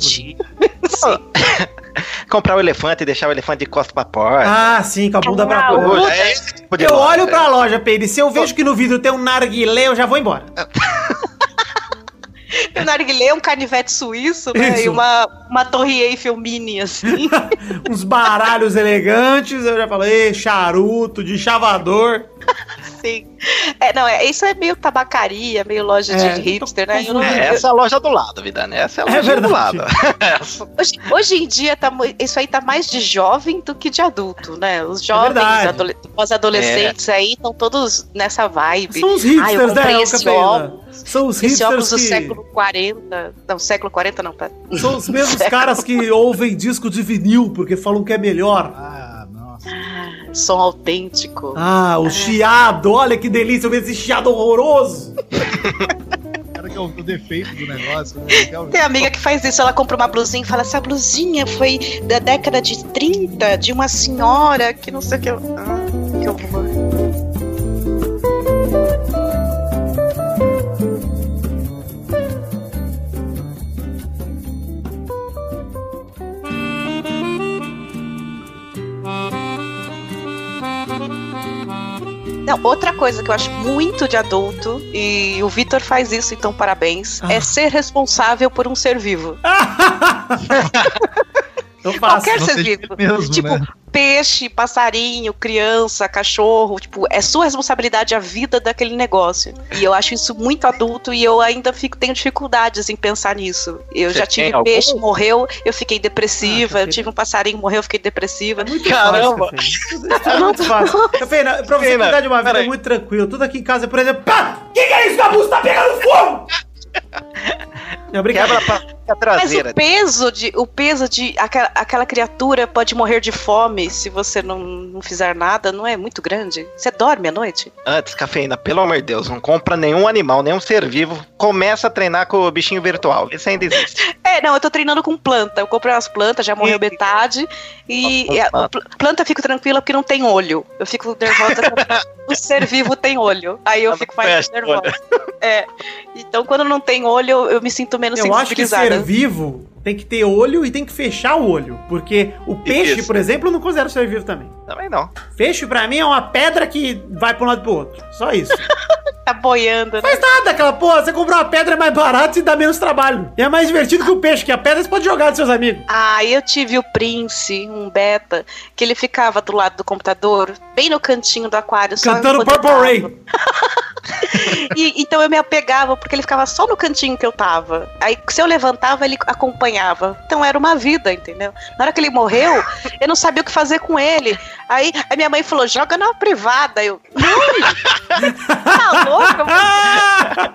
Comprar o elefante e deixar o elefante de costa pra porta. Ah, sim, com a bunda pra Ah. Hoje é tipo Eu loja. olho pra loja, Pedro, e se eu vejo que no vidro tem um narguilé, eu já vou embora. [laughs] O narguilé é um canivete suíço, né? Isso. E uma, uma torre Eiffel mini, assim. [laughs] Uns baralhos elegantes, eu já falei, charuto, de chavador. Sim. É, não, é, isso é meio tabacaria, meio loja É, de hipster, né? não- É, essa é a loja do lado, vida, né? Essa é a É loja do verdade. lado. [laughs] Hoje, hoje em dia, tá, isso aí tá mais de jovem do que de adulto, né? Os jovens, verdade. adole- os adolescentes aí estão todos nessa vibe. São os Ah, eu hipsters, comprei né, esse óculos. São os Esse hipsters do que... século 40. Não, século 40 não, pera. São os mesmos caras que ouvem disco de vinil, porque falam que é melhor. Ah. Som autêntico. Ah, o chiado, olha que delícia, eu vi esse chiado horroroso. [laughs] Cara que é o, o defeito do negócio. Né? É o- Tem amiga que faz isso, ela compra uma blusinha e fala: essa blusinha foi da década de 30, de uma senhora que não sei o que. Ah, que horror. Não, outra coisa que eu acho muito de adulto, e o Vitor faz isso, então parabéns, Ah. é ser responsável por um ser vivo. [laughs] Eu faço. Qualquer ser vivo. mesmo, tipo, né? Peixe, passarinho, criança, cachorro, tipo, é sua responsabilidade a vida daquele negócio. E eu acho isso muito adulto e eu ainda fico tenho dificuldades em pensar nisso. Eu Você já tive algum? peixe, morreu, eu fiquei depressiva, Ah, eu tive um passarinho, morreu, eu fiquei depressiva. É muito Caramba. fácil, [laughs] isso é muito fácil. Cafeína, pra você cuidar de uma vida peraí. muito tranquilo, tudo aqui em casa, por exemplo, pá! Que que é isso? A busta tá pegando fogo! Não. Quebra a Mas traseira. o peso de. O peso de. Aquela, aquela criatura pode morrer de fome se você não, não fizer nada, não é muito grande? Você dorme à noite? Antes, cafeína, pelo amor de Deus, não compra nenhum animal, nenhum ser vivo. Começa a treinar com o bichinho virtual. Esse ainda existe. É, não, eu tô treinando com planta. Eu comprei umas plantas, já morreu metade. E e a- planta. pl- planta eu fico tranquila porque não tem olho. Eu fico nervosa [laughs] o ser vivo tem olho. Aí eu fico mais nervosa. É. Então quando não tem olho, eu, eu me sinto menos Eu acho que ser sensibilizada. vivo tem que ter olho e tem que fechar o olho. Porque o peixe, Isso. por exemplo, não considero ser vivo também. Também não. Peixe, pra mim, é uma pedra que vai pra um lado e pro outro. Só isso. [laughs] Tá boiando, né? Faz nada, aquela porra. Você comprar uma pedra é mais barato e dá menos trabalho. E é mais divertido que o peixe, que a pedra você pode jogar dos seus amigos. Ah, eu tive o Prince, um beta, que ele ficava do lado do computador, bem no cantinho do aquário, só Cantando Purple. Rain. [laughs] E, então eu me apegava porque ele ficava só no cantinho que eu tava. Aí se eu levantava, ele acompanhava. Então era uma vida, entendeu? Na hora que ele morreu, eu não sabia o que fazer com ele. Aí a minha mãe falou: joga na privada. Eu, não! tá louco?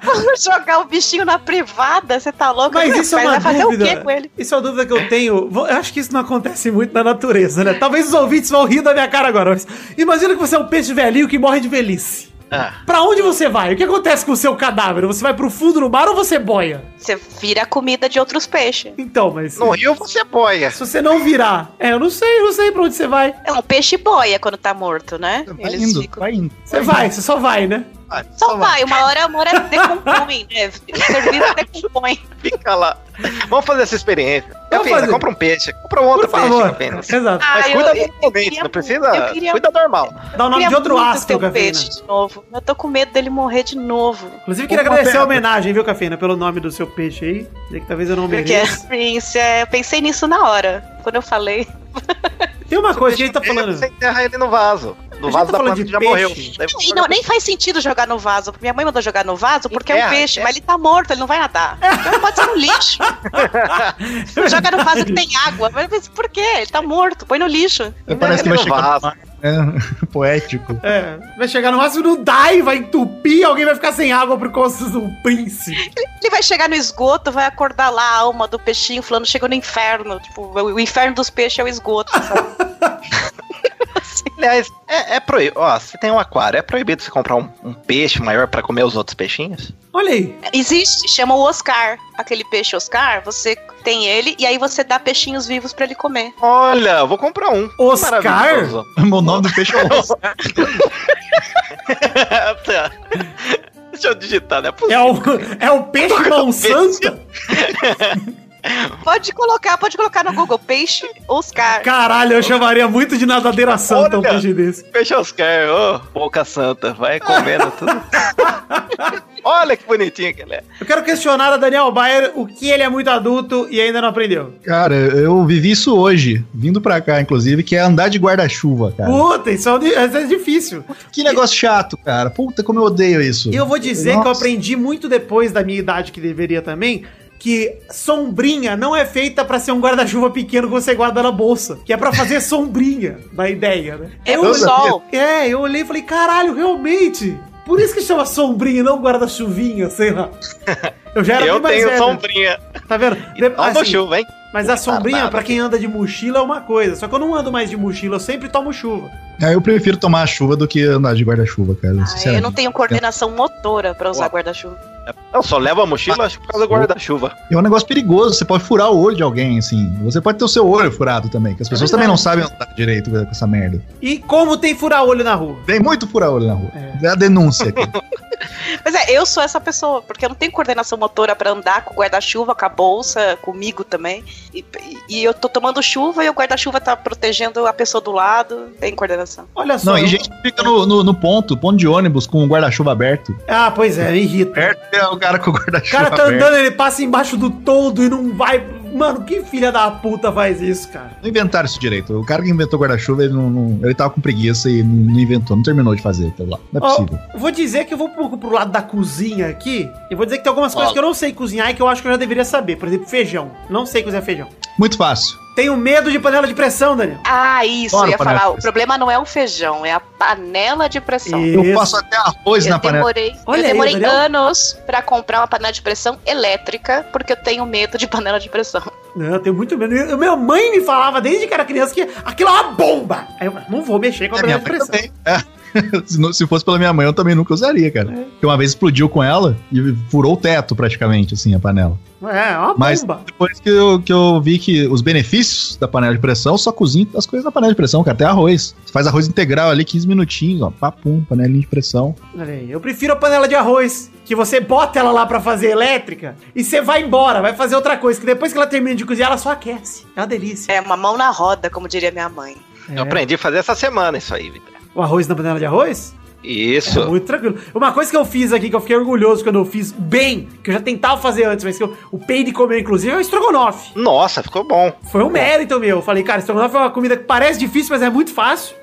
Vamos jogar o bichinho na privada? Você tá louco? Mas isso é uma vai fazer dúvida. o quê com ele? Isso é uma dúvida que eu tenho. Eu acho que isso não acontece muito na natureza, né? Talvez os ouvintes vão rir da minha cara agora. Mas imagina que você é um peixe velhinho que morre de velhice. Ah, Pra onde você vai? O que acontece com o seu cadáver? Você vai pro fundo do mar ou você boia? Você vira a comida de outros peixes. Então, mas. no rio você boia. Se você não virar. É, eu não sei, eu não sei pra onde você vai. É um peixe boia quando tá morto, né? Vai indo, vai indo. Você vai, você só vai, né? Só vai, uma hora, uma hora [laughs] decompõe, né? Serviço decompõe. Fica lá. Vamos fazer essa experiência. Vamos fazer. compra um peixe. Compra um outro peixe, cafeína. Exato. Ah, Mas eu- cuida eu queria não precisa. eu queria- Cuida normal. Dá o nome de outro um Cafeína. peixe de novo. Eu tô com medo dele morrer de novo. Inclusive, queria agradecer a homenagem, viu, Cafeína, pelo nome do seu peixe aí. Dizer que talvez eu não Porque mereça. Prince, é, eu pensei nisso na hora. Quando eu falei. Tem uma coisa que a gente tá falando. Você enterra ele no vaso. No vaso tá da falando planta que já peixe. morreu. E não, nem faz sentido jogar no vaso. Minha mãe mandou jogar no vaso porque é um Enterra, peixe, enterra. mas ele tá morto, ele não vai nadar. Então pode ser no lixo. [laughs] Joga no vaso que tem água. Mas, por quê? Ele tá morto, põe no lixo. Parece que vai no chegar vaso. né? [laughs] Poético. É, vai chegar no máximo no dai, vai entupir, alguém vai ficar sem água por causa do príncipe. Ele vai chegar no esgoto, vai acordar lá a alma do peixinho falando, chegou no inferno. Tipo, o o inferno dos peixes é o esgoto, sabe? [laughs] Aliás, é, é proibido. Ó, se tem um aquário, é proibido você comprar um, um peixe maior pra comer os outros peixinhos? Olha aí. Existe, chama o Oscar. Aquele peixe Oscar, você tem ele e aí você dá peixinhos vivos pra ele comer. Olha, eu vou comprar um. Oscar? [laughs] O nome do peixe é osso. [laughs] Tá. Deixa eu digitar, né? É o, é o peixe [laughs] mão santa? Pode colocar, pode colocar no Google, peixe Oscar. Caralho, eu chamaria muito de nadadeira santa um Olha. peixe desse. Peixe Oscar, ô, boca santa, vai comendo tudo. [laughs] Olha que bonitinho que ele é. Eu quero questionar a Daniel Bayer o que ele é muito adulto e ainda não aprendeu. Cara, eu vivi isso hoje, vindo pra cá, inclusive, que é andar de guarda-chuva, cara. Puta, isso é, isso é difícil. Que negócio chato, cara. Puta, como eu odeio isso. E eu vou dizer que eu Nossa. aprendi muito depois da minha idade, que deveria também, que sombrinha não é feita pra ser um guarda-chuva pequeno que você guarda na bolsa, que é pra fazer [laughs] sombrinha, da ideia, né? É pro sol. É, eu olhei e falei, caralho, realmente. Por isso que chama sombrinha, e não guarda-chuvinha, sei lá. [laughs] Eu já era Eu bem mais tenho velho. sombrinha. Tá vendo? De- assim, chuva, hein? Mas a sombrinha, pra quem anda de mochila, é uma coisa. Só que eu não ando mais de mochila, eu sempre tomo chuva. É, eu prefiro tomar a chuva do que andar de guarda-chuva, cara. Ah, eu não tenho coordenação motora pra usar guarda-chuva. Eu só levo a mochila por causa do guarda-chuva. É um negócio perigoso, você pode furar o olho de alguém, assim. Você pode ter o seu olho furado também, que as pessoas também não sabem andar direito com essa merda. E como tem fura-olho na rua? Tem muito furar-olho na rua. É a denúncia aqui. [laughs] Mas é, eu sou essa pessoa, porque eu não tenho coordenação motora pra andar com o guarda-chuva, com a bolsa, comigo também. E, e- eu tô tomando chuva e o guarda-chuva tá protegendo a pessoa do lado. Tem coordenação. Olha só. Não, eu- e gente que fica no, no, no ponto, ponto de ônibus com o guarda-chuva aberto. Ah, pois é, irrita. Perto é o cara com o O guarda-chuva cara tá aberto. andando, ele passa embaixo do toldo e não vai. Mano, que filha da puta faz isso, cara? Não inventaram isso direito. O cara que inventou guarda-chuva, ele não, não- ele tava com preguiça e não, inventou, não terminou de fazer aquilo lá. Não é Ó, possível. vou dizer que eu vou pouco pro lado da cozinha aqui. E vou dizer que tem algumas coisas que eu não sei cozinhar e que eu acho que eu já deveria saber. Por exemplo, feijão. Não sei cozinhar feijão. Muito fácil. Tenho medo de panela de pressão, Daniel. Ah, isso, Bora, eu ia panela falar. O problema não é o feijão, é a panela de pressão. E- Eu Isso. faço até arroz Eu na panela. demorei, Olha eu aí, demorei Daniel. anos pra comprar uma panela de pressão elétrica, porque eu tenho medo de panela de pressão. Não, eu tenho muito medo. Eu- Minha mãe me falava desde que era criança que aquilo é uma bomba. Aí eu falei, não vou mexer com a É, minha panela de pressão. também. É. [laughs] se, fosse pela minha mãe, eu também nunca usaria, cara. Porque uma vez explodiu com ela e furou o teto praticamente, assim, a panela. É, é uma Mas bomba. depois que eu, que eu vi que os benefícios da panela de pressão, eu só cozinho as coisas na panela de pressão, cara. Até arroz. Você faz arroz integral ali, 15 minutinhos, ó. Papum, panelinha de pressão. Olha aí, eu prefiro a panela de arroz, que você bota ela lá pra fazer elétrica e você vai embora, vai fazer outra coisa, que depois que ela termina de cozinhar, ela só aquece. É uma delícia. É uma mão na roda, como diria minha mãe. É. Eu aprendi a fazer essa semana isso aí, Vitor. O arroz na panela de arroz? Isso. É muito tranquilo. Uma coisa que eu fiz aqui, que eu fiquei orgulhoso quando eu fiz bem, que eu já tentava fazer antes, mas que eu, o pei de comer, inclusive, é o estrogonofe. Nossa, ficou bom. Foi um mérito meu. Eu falei, cara, estrogonofe é uma comida que parece difícil, mas é muito fácil.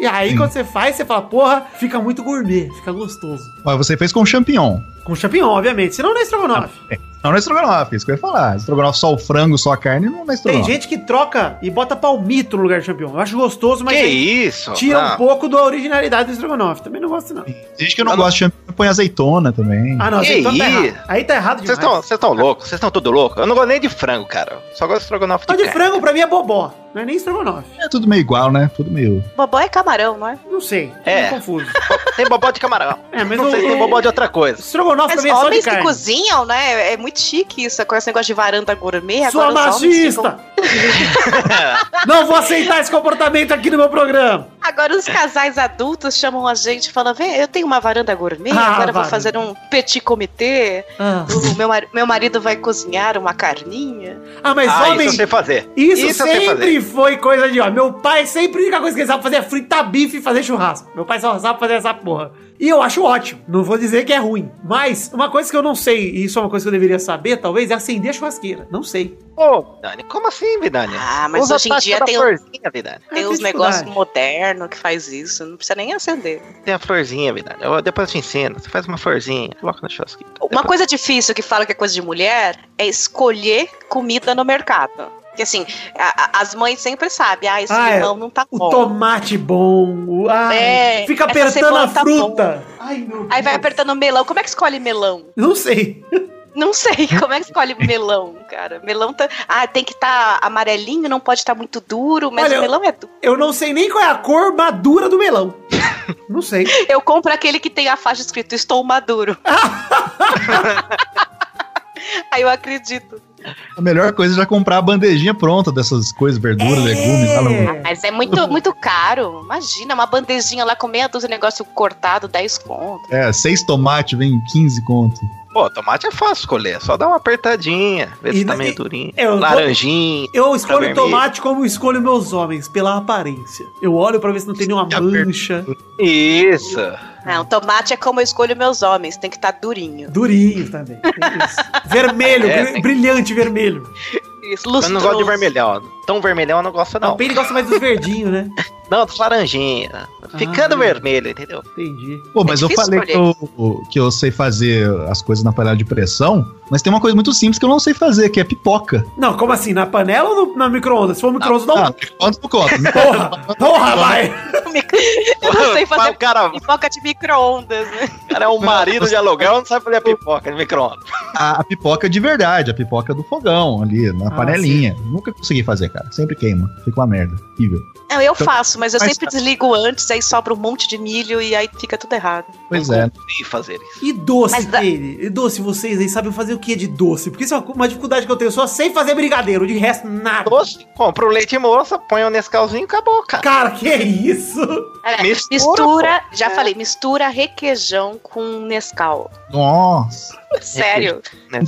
E aí, Sim. quando você faz, você fala, porra, fica muito gourmet, fica gostoso. Mas você fez com champignon. Com champignon, obviamente. Senão não é estrogonofe. Não, não é estrogonofe, isso que eu ia falar. Estrogonofe só o frango, só a carne, não é Tem estrogonofe. gente que troca e bota palmito no lugar de champignon. Eu acho gostoso, mas que isso? tira Ah, um pouco da originalidade do estrogonofe. Também não gosto, não. Tem gente que não Eu não- gosta de champignon, põe azeitona também. Ah, não, Que então tá isso? errado. Aí tá errado Vocês demais. estão vocês estão loucos? Vocês estão tudo loucos? Eu não gosto nem de frango, cara. Só gosto de estrogonofe Então de, de carne. frango pra mim é bobó. Não é nem estrogonofe. É tudo meio igual, né? Tudo meio. Bobó é camarão, não é? Não sei. É. É. confuso. [laughs] Tem bobó de camarão. É, mas não sei se tem bobó de outra coisa. Estrogonofe Mas pra mim é só de homens que carne. cozinham, né? É muito chique isso, com esse negócio de varanda gourmet. Sua agora homens machista! [laughs] [laughs] não vou aceitar esse comportamento aqui no meu programa. Agora os casais adultos chamam a gente e falam: Vem, eu tenho uma varanda gourmet, Ah, agora vou fazer um petit comitê. Ah, O meu, meu marido vai cozinhar uma carninha. Ah, mas ah, homem. isso eu sei fazer. Isso, sei sempre foi coisa de ó. Meu pai sempre a única coisa que ele sabe fazer é fritar bife e fazer churrasco. Meu pai só sabe fazer essa porra. E eu acho ótimo. Não vou dizer que é ruim. Mas uma coisa que eu não sei, e isso é uma coisa que eu deveria saber, talvez, é acender a churrasqueira. Não sei. Ô, Dani, como assim, Vidani? Ah, mas Usa hoje em dia tem, florzinha, Vidani. tem Ah, uns que negócios modernos que faz isso. Não precisa nem acender. Tem a florzinha, Vidani. Eu depois eu te ensino. Você faz uma florzinha, coloca na churrasqueira. Uma coisa difícil que fala que é coisa de mulher é escolher comida no mercado. Porque assim, a- as mães sempre sabem, ah, esse Ah, é. limão não tá O bom. tomate bom. O, ai, É, fica apertando a tá fruta. Ai, meu Aí vai apertando melão. Como é que escolhe melão? Não sei. Não sei [laughs] como é que escolhe melão, cara. Melão tá. Ah, tem que estar amarelinho, não pode estar muito duro, mas Olha, o melão é duro. Eu não sei nem qual é a cor madura do melão. [laughs] Não sei. Eu compro aquele que tem a faixa escrito Estou maduro. [laughs] Aí eu acredito. A melhor coisa é já comprar a bandejinha pronta dessas coisas, verduras, legumes. Lá no... Mas é muito, [laughs] muito caro. Imagina, uma bandejinha lá com meia dúzia de negócio cortado, 10 conto. É, seis tomates, vem 15 conto. Pô, tomate é fácil escolher. Só dá uma apertadinha. Vê E se tá meio e- durinho. eu vou- Laranjinha. Eu escolho vermelho. tomate como escolho meus homens, pela aparência. Eu olho pra ver se não tem nenhuma mancha. Isso. Não, tomate é como eu escolho meus homens, tem que estar durinho. Durinho também. tem isso. [laughs] vermelho, É, brilhante vermelho. Isso, Eu não gosto de lustroso. vermelhão. Tão vermelhão eu não gosto, Não. O gosta mais dos verdinhos, né? [laughs] Não, dos laranjinha. Ficando Ah. vermelho, entendeu? Entendi. Pô, mas É eu falei que eu, que eu sei fazer as coisas na panela de pressão, mas tem uma coisa muito simples que eu não sei fazer, que é pipoca. Não, como assim? Na panela ou no, na micro-ondas? Se for micro-ondas, não. Ah, quanto não conta? Porra! Porra, vai! [laughs] Eu não sei fazer O cara, pipoca de micro-ondas, né? o [laughs] cara é um marido de aluguel, não sabe fazer a pipoca de micro-ondas. A, a pipoca de verdade, a pipoca do fogão ali, na Ah, panelinha. Nunca consegui fazer, cara. Sempre queima. Fica uma merda. Horrível. Não, eu Então, faço, mas eu mas sempre desligo antes, aí sobra um monte de milho e aí fica tudo errado. Pois não é. consegui fazer isso. E doce, Mas da- Peide? E doce, vocês aí sabem fazer o que de doce? Porque isso é uma, dificuldade que eu tenho. Eu só sei fazer brigadeiro, de resto, nada. Doce, compra o leite moça, põe o Nescauzinho e acabou, cara. Cara, que isso? Olha, Mistura, mistura, já É. falei, mistura requeijão com Nescau. Nossa. Sério.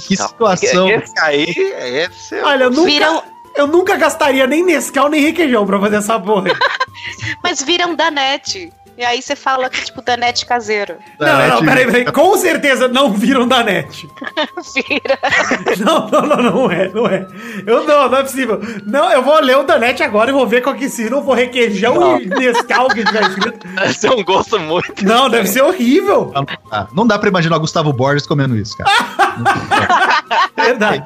Que situação. Esse aí, esse é Olha, eu nunca, Viram, eu nunca gastaria nem Nescau nem requeijão pra fazer essa porra. [laughs] mas viram Danete. E aí você fala que, tipo, Danete caseiro. Não, não, Danete- peraí, peraí. Com certeza não viram da net. Vira. [laughs] [laughs] Não, não, não, não é, não é. Eu não, não é possível. Não, eu vou ler o da net agora e vou ver qual que se não for requeijão Não. e Nescau que tiver escrito. Esse é um gosto muito. Não, deve ser horrível. Ah, não dá pra imaginar o Gustavo Borges comendo isso, cara. Verdade.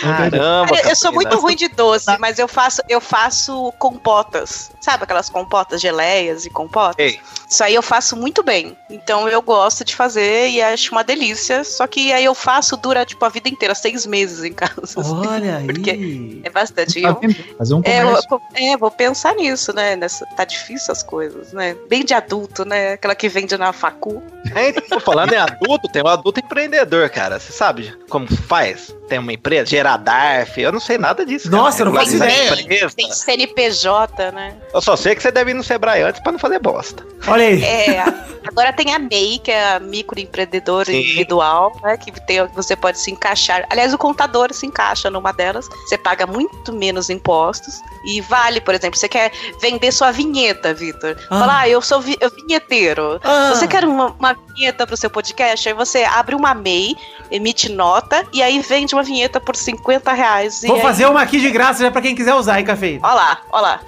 Caramba, Eu, eu sou muito ruim de doce, mas eu faço, eu faço compotas. Sabe aquelas compotas, geleias e compotas? Ei, Isso aí eu faço muito bem. Então eu gosto de fazer e acho uma delícia. Só que aí eu faço, dura tipo a vida inteira, seis meses em casa. assim. Olha [laughs] aí. Porque É bastante. E Tá eu, vendo? Fazer um é, eu, é, vou pensar nisso, né? Nessa, tá difícil as coisas, né? Bem de adulto, né? Aquela que vende na facu. é, então, tô falando em adulto, tem um adulto empreendedor, cara. Você sabe como faz? Tem uma empresa, Geradarf, eu não sei nada disso. cara. Nossa, eu não faço Regularizar ideia. empresa. Tem CNPJ, né? Eu só sei que você deve ir no Sebrae antes pra não fazer bosta. Olha aí. É, agora tem a MEI, que é a microempreendedora Sim. individual, né? Que tem, você pode se encaixar. Aliás, o contador se encaixa numa delas. Você paga muito menos impostos. E vale, por exemplo, você quer vender sua vinheta, Vitor. Ah. Fala, ah, eu sou vi- eu vinheteiro. Ah. Você quer uma, uma vinheta pro seu podcast? Aí você abre uma MEI, emite nota e aí vende uma vinheta por 50 reais. E Vou aí- fazer uma aqui de graça já pra quem quiser usar, hein, Cafeína? Ó lá, ó lá.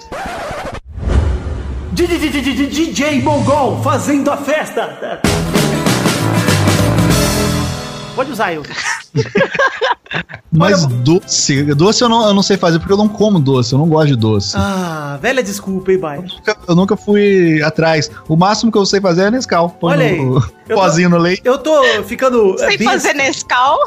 DJ Mongol fazendo a festa. Pode usar eu. [laughs] Mas doce. Doce eu não, eu não sei fazer porque eu não como doce. Eu não gosto de doce. Ah, velha desculpa, hein, bai. Nunca- Eu nunca fui atrás. O máximo que eu sei fazer é Nescau. Põe Olha aí. o Eu pozinho no leite. Eu tô ficando. é, Sem besta. fazer Nescau.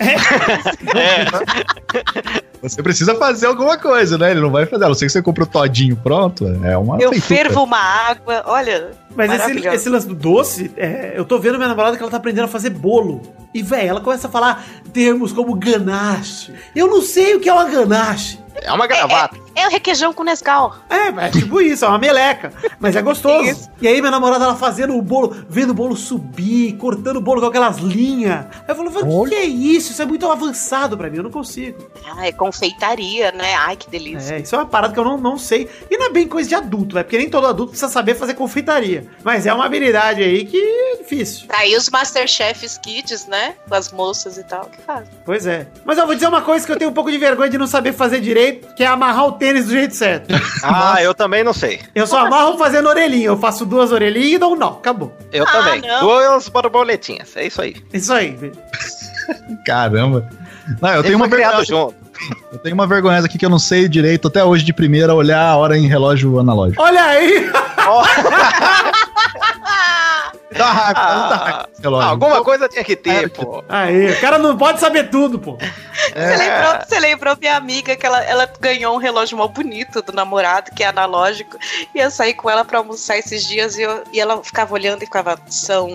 [laughs] Você precisa fazer alguma coisa, né? Ele não vai fazer. A não ser que você compra o todinho pronto. É uma Eu feitura. fervo uma água. Olha. Mas esse, esse lance do doce, é, eu tô vendo minha namorada que ela tá aprendendo a fazer bolo. E, velho, ela começa a falar termos como ganache. Eu não sei o que é uma ganache. É uma gravata. É o requeijão com Nescau. É, é tipo isso, é uma meleca. Mas é gostoso. E aí minha namorada, ela fazendo o bolo, vendo o bolo subir, cortando o bolo com aquelas linhas. Aí eu falo, o que é isso? Isso é muito avançado pra mim, eu não consigo. Ah, é confeitaria, né? Ai, que delícia. É, isso é uma parada que eu não, não sei. E não é bem coisa de adulto, né? Porque nem todo adulto precisa saber fazer confeitaria. Mas é uma habilidade aí que é difícil. Aí os Masterchefs Kids, né? Com as moças e tal, que fazem. Pois é. Mas eu vou dizer uma coisa que eu tenho um pouco de vergonha de não saber fazer direito, que é amarrar o tênis do jeito certo. [laughs] Ah, eu também não sei. Eu só amarro fazendo orelhinha. Eu faço duas orelhinhas e dou um nó. Acabou. Eu Ah, também. não. Duas borboletinhas, é isso aí. Isso aí. velho. [laughs] Caramba. Não, eu Ele tenho, uma vergonha, junto. eu tenho uma vergonha aqui que eu não sei direito até hoje de primeira olhar a hora em relógio analógico. Olha aí! [laughs] Dá raiva, Ah, dá raiva esse relógio. Alguma coisa tinha que ter, É, pô. Aí, o cara não pode saber tudo, pô. Você, lembrou, você lembrou minha amiga que ela, ela ganhou um relógio mal bonito do namorado, que é analógico. E eu saí com ela pra almoçar esses dias e, eu- e ela ficava olhando e ficava. São.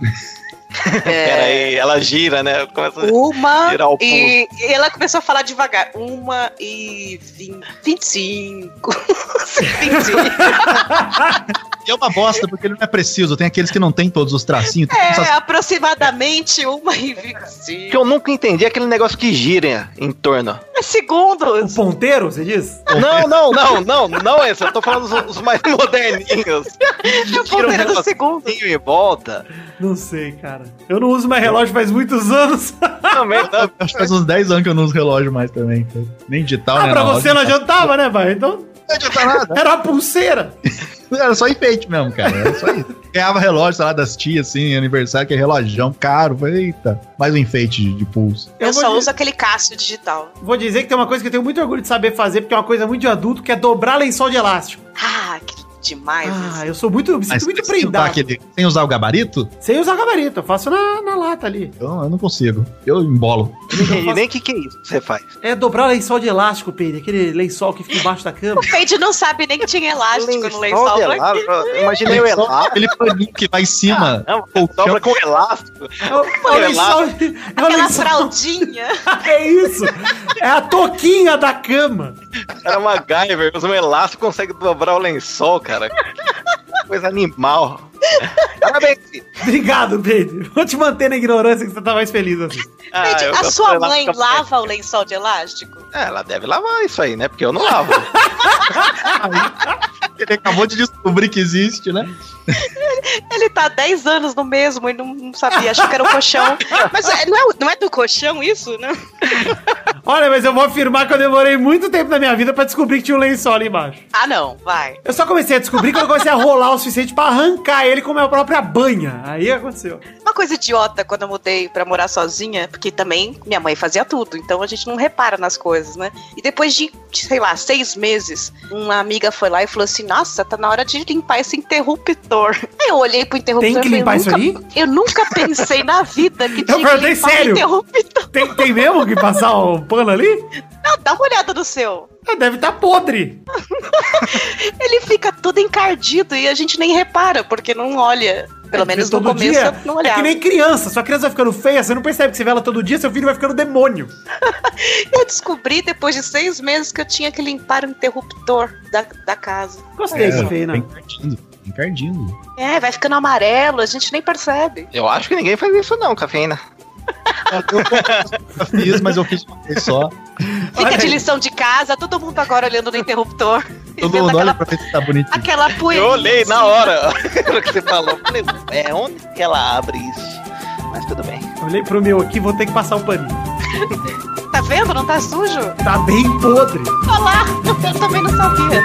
[laughs] é, Peraí, ela gira, né? Começa a Uma girar o pulso. e, e ela começou a falar devagar. Uma e vinte, 25. 25. [laughs] [laughs] E é uma bosta, porque ele não é preciso. Tem aqueles que não tem todos os tracinhos. É, essas- aproximadamente uma e 25. que eu nunca entendi é aquele negócio que gira em torno. É segundos. O ponteiro, você diz? Não, não, não, não, não esse. Eu tô falando os, os mais [laughs] moderninhos. É o ponteiro do segundo. E volta. Não sei, cara. Eu não uso mais relógio faz muitos anos. [laughs] Também não. Acho que faz uns 10 anos que eu não uso relógio mais também. Nem digital, ah, nem pra analógico. você não adiantava, né, pai? Então, Não adianta nada. era uma pulseira. Era só enfeite mesmo, cara. Era só isso. [laughs] Ganhava relógio, sei lá, das tias, assim, aniversário, que é relógio caro. Falei, eita, mais um enfeite de, de pulso. Eu, Eu só dizer- uso aquele Cássio digital. Vou dizer que tem uma coisa que eu tenho muito orgulho de saber fazer, porque é uma coisa muito de adulto, que é dobrar lençol de elástico. Ah, que demais. Ah, isso. eu sou muito, me sinto Mas muito sem usar, prendado. aquele, sem usar o gabarito, Sem usar gabarito, eu faço na, na lata ali. eu, eu não consigo. Eu embolo. [laughs] E nem o que, que é isso que você faz. É dobrar lençol de elástico, Pedro, aquele lençol que fica embaixo da cama. O Feide não sabe nem que tinha elástico no lençol. de elástico. Eu Imaginei o elástico. Aquele paninho que vai em cima. Não, colchão. dobra com elástico. É o, é o lençol, é o Aquela lençol- fraldinha. [laughs] É isso! É a toquinha da cama! Era MacGyver, usa um elástico consegue dobrar o lençol, cara. Coisa animal. Parabéns. Obrigado, Pedro. Vou te manter na ignorância que você tá mais feliz assim. Ah, eu a sua mãe lava o lençol de elástico? É, ela deve lavar isso aí, né? Porque eu não lavo. [laughs] Ele acabou de descobrir que existe, né? Ele tá há 10 anos no mesmo e não, sabia, achou que era um colchão. Mas é- não, é, não é do colchão isso, né? Olha, mas eu vou afirmar que eu demorei muito tempo na minha vida pra descobrir que tinha um lençol ali embaixo. Ah, não, vai. Eu só comecei a descobrir quando eu comecei a rolar o suficiente pra arrancar ele com a minha própria banha. Aí aconteceu. Uma coisa idiota quando eu mudei pra morar sozinha, porque também minha mãe fazia tudo, então a gente não repara nas coisas, né? E depois de, sei lá, seis meses, uma amiga foi lá e falou assim: Nossa, tá na hora de limpar esse interruptor. Aí eu olhei pro interruptor Tem que limpar isso nunca, Eu nunca pensei na vida que tinha que perguntei limpar sério. o interruptor. Tem, tem mesmo que passar o pano ali? Não, dá uma olhada no seu. Ah, Deve estar podre. [laughs] Ele fica todo encardido e a gente nem repara, porque não olha. Pelo É, menos no todo começo dia. não É olhava. que nem criança. Sua criança vai ficando feia, você não percebe que você vê ela todo dia, seu filho vai ficando demônio. [laughs] Eu descobri depois de seis meses que eu tinha que limpar o interruptor da, da casa. Gostei, É, cafeína. Encardindo. Encardindo. É, vai ficando amarelo, a gente nem percebe. Eu acho que ninguém faz isso não, cafeína. Eu fiz, mas eu fiz uma vez só. Fica Olha de aí. lição de casa, todo mundo agora olhando no interruptor. Todo mundo olha aquela, pra ver se tá bonitinho. aquela poeira. Eu olhei na hora. [laughs] Hora que você falou. Falei, é onde que ela abre isso? Mas tudo bem. Olhei pro meu aqui, vou ter que passar o paninho. Tá vendo? Não tá sujo? Tá bem podre. Olha lá, [laughs] eu também não sabia.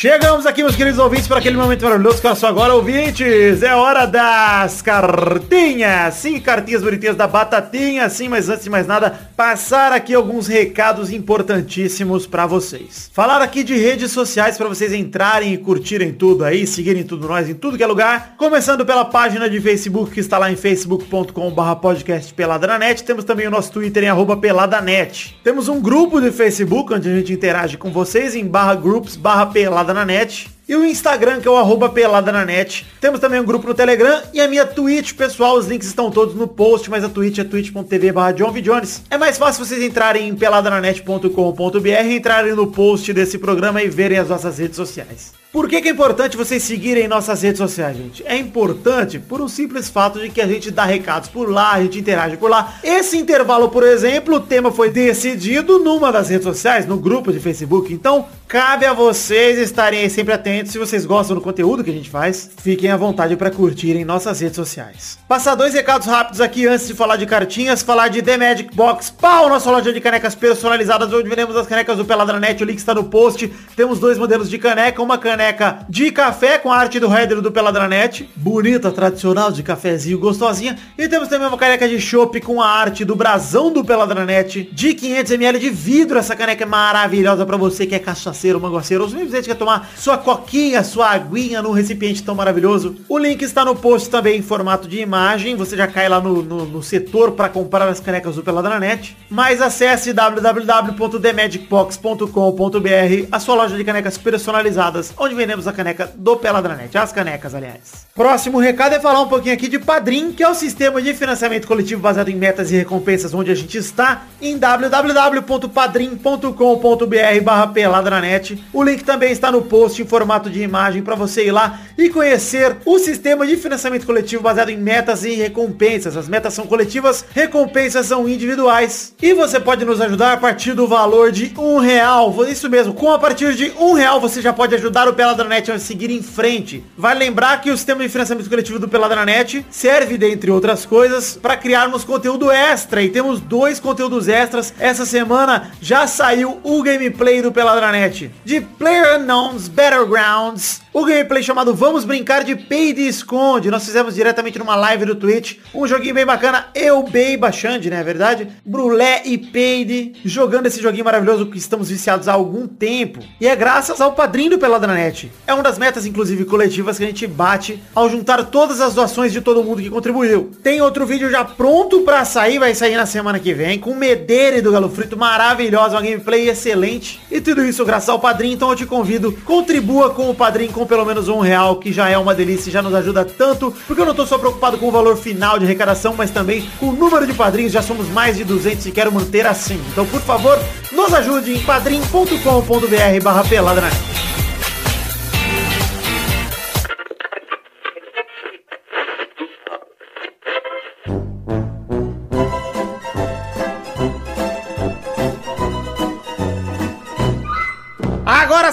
Chegamos aqui, meus queridos ouvintes, para aquele momento maravilhoso que é só agora, ouvintes. É hora das cartinhas. Sim, cartinhas bonitinhas da Batatinha. Sim, mas antes de mais nada, passar aqui alguns recados importantíssimos para vocês. Falar aqui de redes sociais para vocês entrarem e curtirem tudo aí, seguirem tudo nós em tudo que é lugar. Começando pela página de Facebook, que está lá em facebook.com.br podcast Pelada na Net. Temos também o nosso Twitter em arroba peladanet. Temos um grupo de Facebook onde a gente interage com vocês em barra groups barra pelada na net. E o Instagram, que é o arroba pelada na net. Temos também um grupo no Telegram e a minha Twitch, pessoal. Os links estão todos no post, mas a Twitch é twitch.tv barra. Jones. É mais fácil vocês entrarem em peladananet.com.br, entrarem no post desse programa e verem as nossas redes sociais. Por que, que é importante vocês seguirem nossas redes sociais, gente? É importante por um simples fato de que a gente dá recados por lá, a gente interage por lá. Esse intervalo, por exemplo, o tema foi decidido numa das redes sociais, no grupo de Facebook. Então, cabe a vocês estarem sempre atentos. Se vocês gostam do conteúdo que a gente faz, fiquem à vontade para curtirem nossas redes sociais. Passar dois recados rápidos aqui antes de falar de cartinhas, falar de The Magic Box, pau, nossa loja de canecas personalizadas, onde vendemos as canecas do Peladranet, o link está no post. Temos dois modelos de caneca, uma caneca de café com a arte do header do Peladranet, bonita, tradicional, de cafezinho, gostosinha. E temos também uma caneca de chopp com a arte do brasão do Peladranet, de 500ml de vidro. Essa caneca é maravilhosa para você que é cachaceiro, manguaceiro, ou simplesmente quer tomar sua coquinha, sua aguinha num recipiente tão maravilhoso. O link está no post também em formato de imagem. Você já cai lá no, no, no setor para comprar as canecas do Peladranet. Mas acesse www.themagicbox.com.br, a sua loja de canecas personalizadas, onde vendemos a caneca do Peladranet. As canecas, aliás. Próximo recado é falar um pouquinho aqui de Padrim, que é o sistema de financiamento coletivo baseado em metas e recompensas onde a gente está em www.padrim.com.br barra peladranet. O link também está no post em formato de imagem para você ir lá e conhecer o sistema de financiamento coletivo baseado em metas e recompensas. As metas são coletivas, recompensas são individuais. E você pode nos ajudar a partir do valor de um real. Isso mesmo, com a partir de um real você já pode ajudar o Peladranet a seguir em frente. Vai lembrar que o sistema de financiamento coletivo do Peladranet serve, dentre outras coisas, para criarmos conteúdo extra. E temos dois conteúdos extras. Essa semana já saiu o gameplay do Peladranet de Player Unknown's Battlegrounds. O gameplay chamado Vamos Brincar de Peide Esconde. Nós fizemos diretamente numa live do Twitch. Um joguinho bem bacana. Eu, Beiba Xande, né? É verdade? Brulé e Peide jogando esse joguinho maravilhoso que estamos viciados há algum tempo. E é graças ao padrinho do Peladranet. É uma das metas, inclusive, coletivas que a gente bate ao juntar todas as doações de todo mundo que contribuiu. Tem outro vídeo já pronto pra sair, vai sair na semana que vem, com Medeira do Galo Frito, maravilhosa, uma gameplay excelente. E tudo isso graças ao padrinho, então eu te convido, contribua com o padrinho pelo menos um real, que já é uma delícia e já nos ajuda tanto, porque eu não tô só preocupado com o valor final de arrecadação, mas também com o número de padrinhos, já somos mais de 200 e quero manter assim. Então, por favor, nos ajude em padrim.com.br barra pelada na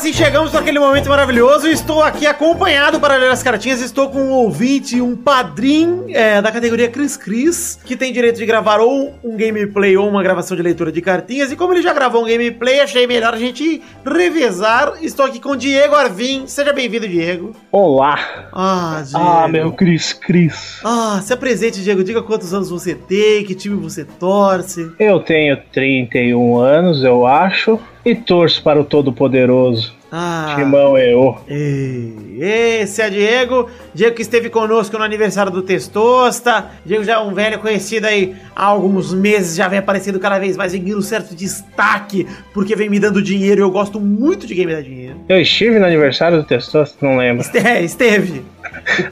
Agora sim chegamos naquele momento maravilhoso. Estou aqui acompanhado para ler as cartinhas. Estou com um ouvinte, um padrinho é, da categoria Cris Cris, que tem direito de gravar ou um gameplay ou uma gravação de leitura de cartinhas. E como ele já gravou um gameplay, achei melhor a gente revezar. Estou aqui com o Diego Arvim. Seja bem-vindo, Diego. Olá. Ah, Diego. Ah, meu Cris Cris. Ah, se apresente, Diego. Diga quantos anos você tem, que time você torce. Eu tenho 31 anos, eu acho, e torço para o Todo-Poderoso. Ah. Timão eu. Ei, Esse é Diego, Diego que esteve conosco no aniversário do Testosta. Diego já é um velho conhecido aí há alguns meses, já vem aparecendo cada vez mais, vem um certo destaque, porque vem me dando dinheiro e eu gosto muito de game dar dinheiro. Eu estive no aniversário do Testosta, não lembro. Este- esteve.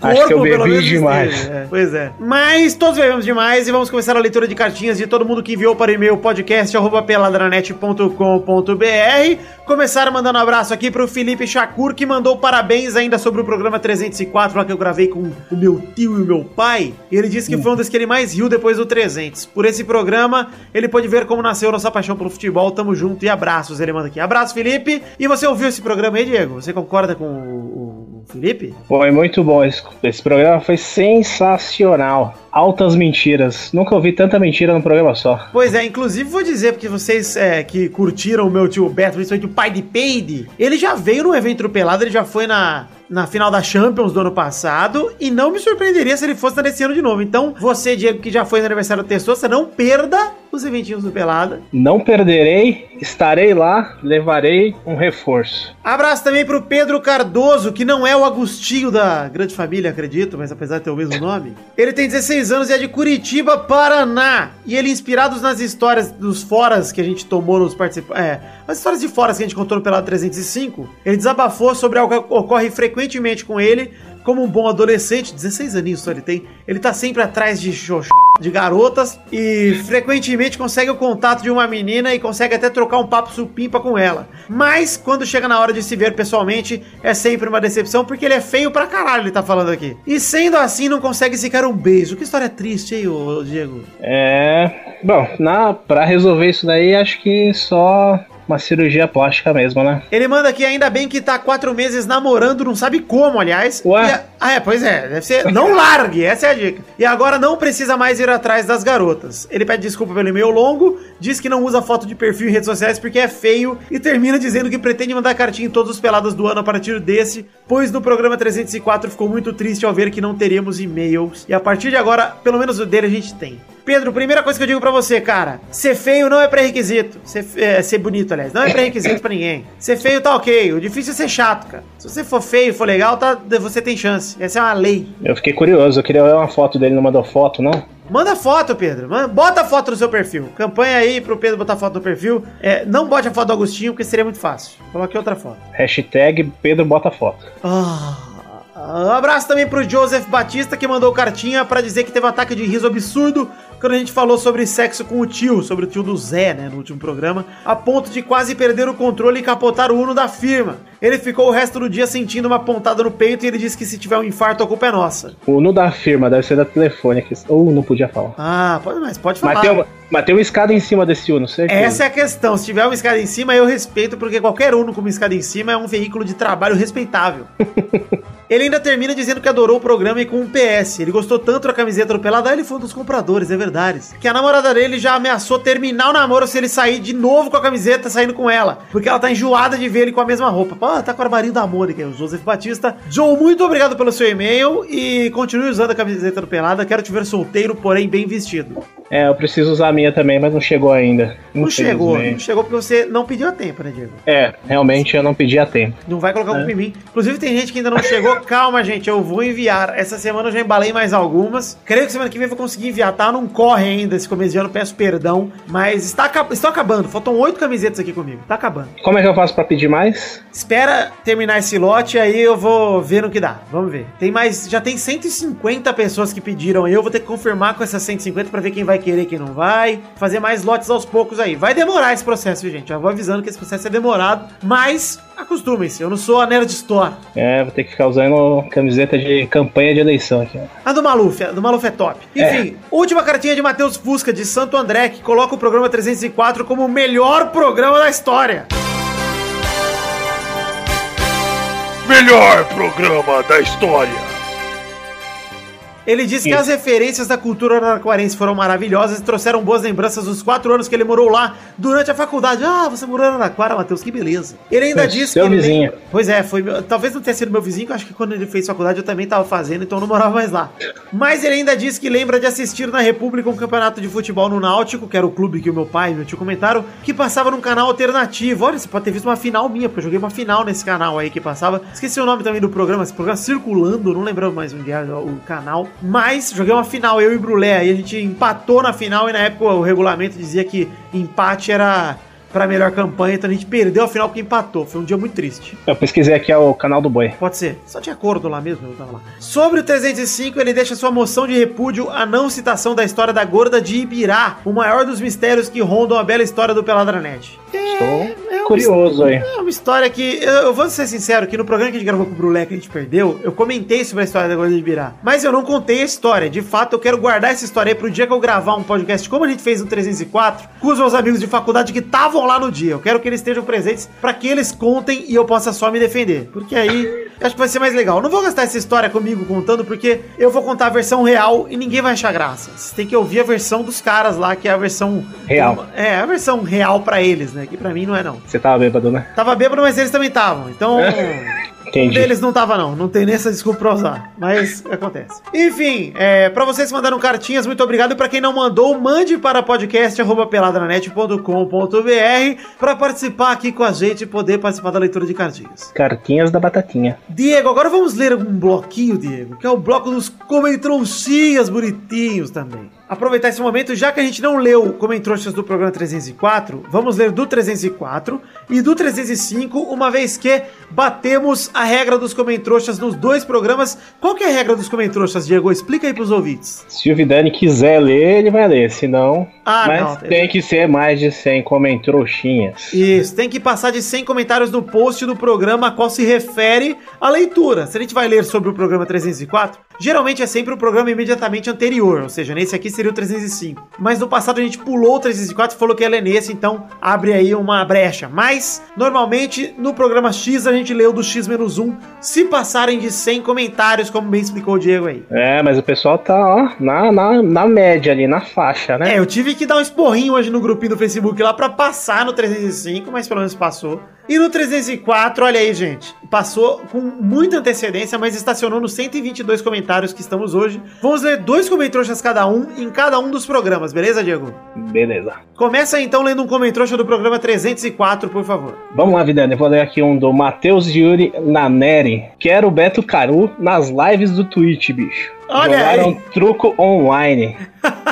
O Acho que eu pelo bebi menos, demais. esteve, é. Pois é. Mas todos bebemos demais e vamos começar a leitura de cartinhas de todo mundo que enviou para o e-mail podcast.peladranet.com.br. Começaram mandando um abraço aqui pro Felipe Shakur, que mandou parabéns ainda sobre o programa 304, lá que eu gravei com o meu tio e o meu pai. E ele disse que foi um dos que ele mais riu depois do 300. Por esse programa, ele pode ver como nasceu nossa paixão pelo futebol. Tamo junto e abraços. Ele manda aqui. Abraço, Felipe. E você ouviu esse programa aí, Diego? Você concorda com o, o Felipe? Foi muito bom. Esse, esse programa foi sensacional. Altas mentiras. Nunca ouvi tanta mentira num programa só. Pois é, inclusive vou dizer, porque vocês é, que curtiram o meu tio Beto, principalmente o pai de Peide, ele já veio no evento do Pelado, ele já foi na, na final da Champions do ano passado, e não me surpreenderia se ele fosse nesse ano de novo. Então, você, Diego, que já foi no aniversário do Testosta, não perda os eventinhos do Pelada. Não perderei, estarei lá, levarei um reforço. Abraço também pro Pedro Cardoso, que não é o Agostinho da grande família, acredito, mas apesar de ter o mesmo nome. Ele tem 16 anos e é de Curitiba, Paraná. E ele, inspirados nas histórias dos foras que a gente tomou nos participantes. É, as histórias de foras que a gente contou no Pelado 305, ele desabafou sobre algo que ocorre frequentemente com ele. Como um bom adolescente, 16 aninhos só ele tem, ele tá sempre atrás de xoxô, de garotas e frequentemente consegue o contato de uma menina e consegue até trocar um papo supimpa com ela. Mas quando chega na hora de se ver pessoalmente, é sempre uma decepção porque ele é feio pra caralho, ele tá falando aqui. E sendo assim, não consegue sequer um beijo. Que história triste, hein, ô Diego? É. Bom, na, pra resolver isso daí, acho que só uma cirurgia plástica mesmo, né? Ele manda aqui, ainda bem que tá quatro meses namorando, não sabe como, aliás. Ué? A- Ah, é, pois é, deve ser. Não largue, essa é a dica. E agora não precisa mais ir atrás das garotas. Ele pede desculpa pelo e-mail longo, diz que não usa foto de perfil em redes sociais porque é feio e termina dizendo que pretende mandar cartinha em todos os pelados do ano a partir desse, pois no programa 304 ficou muito triste ao ver que não teríamos e-mails. E a partir de agora, pelo menos o dele a gente tem. Pedro, primeira coisa que eu digo pra você, cara. Ser feio não é pré-requisito. Ser, é, ser bonito, aliás. Não é pré-requisito pra ninguém. Ser feio tá ok. O difícil é ser chato, cara. Se você for feio, for legal, tá, você tem chance. Essa é uma lei. Eu fiquei curioso, eu queria ver uma foto dele, não mandou foto, não? Manda foto, Pedro. Bota foto no seu perfil. Campanha aí pro Pedro botar foto no perfil. É, não bote a foto do Agostinho, porque seria muito fácil. Coloque outra foto. Hashtag Pedro bota foto. Ah, um abraço também pro Joseph Batista, que mandou cartinha pra dizer que teve um ataque de riso absurdo quando a gente falou sobre sexo com o tio, sobre o tio do Zé, né, no último programa, a ponto de quase perder o controle e capotar o Uno da firma. Ele ficou o resto do dia sentindo uma pontada no peito e ele disse que se tiver um infarto, a culpa é nossa. O nu da firma deve ser da telefone aqui. Ou não podia falar. Ah, pode, mas pode falar. Mas tem, uma, mas tem uma escada em cima desse Uno, certeza. Essa é a questão. Se tiver uma escada em cima, eu respeito, porque qualquer Uno com uma escada em cima é um veículo de trabalho respeitável. [laughs] Ele ainda termina dizendo que adorou o programa e com um PS. Ele gostou tanto da camiseta do Pelada, ele foi um dos compradores, é verdade. Que a namorada dele já ameaçou terminar o namoro se ele sair de novo com a camiseta saindo com ela. Porque ela tá enjoada de ver ele com a mesma roupa. Pô, tá com o armarinho da Mônica, é o Joseph Batista. Joe, muito obrigado pelo seu e-mail e continue usando a camiseta do Pelada. Quero te ver solteiro, porém bem vestido. É, eu preciso usar a minha também, mas não chegou ainda. Não chegou, não chegou porque você não pediu a tempo, né, Diego? É, realmente eu não pedi a tempo. Não vai colocar culpa em mim. Inclusive, tem gente que ainda não chegou. [laughs] Calma, gente, eu vou enviar. Essa semana eu já embalei mais algumas. Creio que semana que vem eu vou conseguir enviar, tá? Não corre ainda esse começo de ano, peço perdão. Mas está, estou acabando. Faltam oito camisetas aqui comigo. Tá acabando. Como é que eu faço pra pedir mais? Espera terminar esse lote, aí eu vou ver no que dá. Vamos ver. Tem mais. Já tem 150 pessoas que pediram aí. Eu vou ter que confirmar com essas 150 pra ver quem vai querer e quem não vai. Fazer mais lotes aos poucos aí. Vai demorar esse processo, gente? Já vou avisando que esse processo é demorado. Mas acostumem-se. Eu não sou a Nerd Store. É, vou ter que ficar usando camiseta de campanha de eleição aqui. A do Maluf, a do Maluf é top. Enfim, última cartinha de Matheus Fusca, de Santo André, que coloca o programa 304 como o melhor programa da história. Melhor programa da história. Ele disse que as referências da cultura araraquarense foram maravilhosas e trouxeram boas lembranças dos quatro anos que ele morou lá durante a faculdade. Ah, você morou em Araraquara, Matheus, que beleza. Ele ainda É, disse seu que. ele vizinho. lembra- Pois é, foi. meu- Talvez não tenha sido meu vizinho, que eu acho que quando ele fez faculdade eu também tava fazendo, então eu não morava mais lá. Mas ele ainda disse que lembra de assistir na República um campeonato de futebol no Náutico, que era o clube que o meu pai e meu tio comentaram, que passava num canal alternativo. Olha, você pode ter visto uma final minha, porque eu joguei uma final nesse canal aí que passava. Esqueci o nome também do programa, esse programa Circulando, não lembro mais onde era o canal. Mas joguei uma final, eu e Brulé, aí a gente empatou na final e na época o regulamento dizia que empate era pra melhor campanha, então a gente perdeu a final porque empatou. Foi um dia muito triste. Eu pesquisei aqui é o canal do boi. Pode ser. Só tinha acordo lá mesmo, eu tava lá. Sobre o 305, ele deixa sua moção de repúdio à não citação da história da gorda de Ibirá, o maior dos mistérios que rondam a bela história do Peladranet. Estou é curioso aí. É uma história que. Eu, eu vou ser sincero, que no programa que a gente gravou com o Brulé que a gente perdeu, eu comentei sobre a história da Gorda de Ibirá. Mas eu não contei a história. De fato, eu quero guardar essa história aí pro dia que eu gravar um podcast, como a gente fez no 304, com os meus amigos de faculdade que estavam lá no dia. Eu quero que eles estejam presentes pra que eles contem e eu possa só me defender. Porque aí acho que vai ser mais legal. Eu não vou gastar essa história comigo contando, porque eu vou contar a versão real e ninguém vai achar graça. Você tem que ouvir a versão dos caras lá, que é a versão. Real. É, a versão real pra eles, né? Que pra mim não é, não. Você tava bêbado, né? Tava bêbado, mas eles também estavam. Então. [laughs] Entendi. deles não tava, não. Não tem nem essa desculpa pra usar. Mas acontece. Enfim, é, pra vocês que mandaram cartinhas, muito obrigado. E pra quem não mandou, mande para podcast.peladranet.com.br pra participar aqui com a gente e poder participar da leitura de cartinhas. Cartinhas da batatinha. Diego, agora vamos ler um bloquinho, Diego, que é o bloco dos comentronchinhas bonitinhos também. Aproveitar esse momento, já que a gente não leu comentroxas do programa 304, vamos ler do 304 e do 305, uma vez que batemos a regra dos comentroxas nos dois programas. Qual que é a regra dos comentroxas, Diego? Explica aí pros ouvintes. Se o Vidani quiser ler, ele vai ler. Se não, Ah, mas não. tem que ser mais de 100 comentroxinhas. Isso, tem que passar de 100 comentários no post do programa a qual se refere a leitura. Se a gente vai ler sobre o programa 304, geralmente é sempre o programa imediatamente anterior, ou seja, nesse aqui seria o 305. Mas no passado a gente pulou o 304 e falou que ia ler nesse, então abre aí uma brecha. Mas, normalmente, no programa X a gente leu do X-1, se passarem de 100 comentários, como bem explicou o Diego aí. É, mas o pessoal tá, ó, na, na, na média ali, na faixa, né? É, eu tive que dar um esporrinho hoje no grupinho do Facebook lá pra passar no 305, mas pelo menos passou. E no 304, olha aí, gente, passou com muita antecedência, mas estacionou nos 122 comentários que estamos hoje. Vamos ler dois comentários cada um em cada um dos programas, beleza, Diego? Beleza. Começa então lendo um comentário do programa 304, por favor. Vamos lá, Vidani. Eu vou ler aqui um do Matheus Yuri Naneri. Quero o Beto Caru nas lives do Twitch, bicho. Olha Jogaram aí. truco online. [laughs]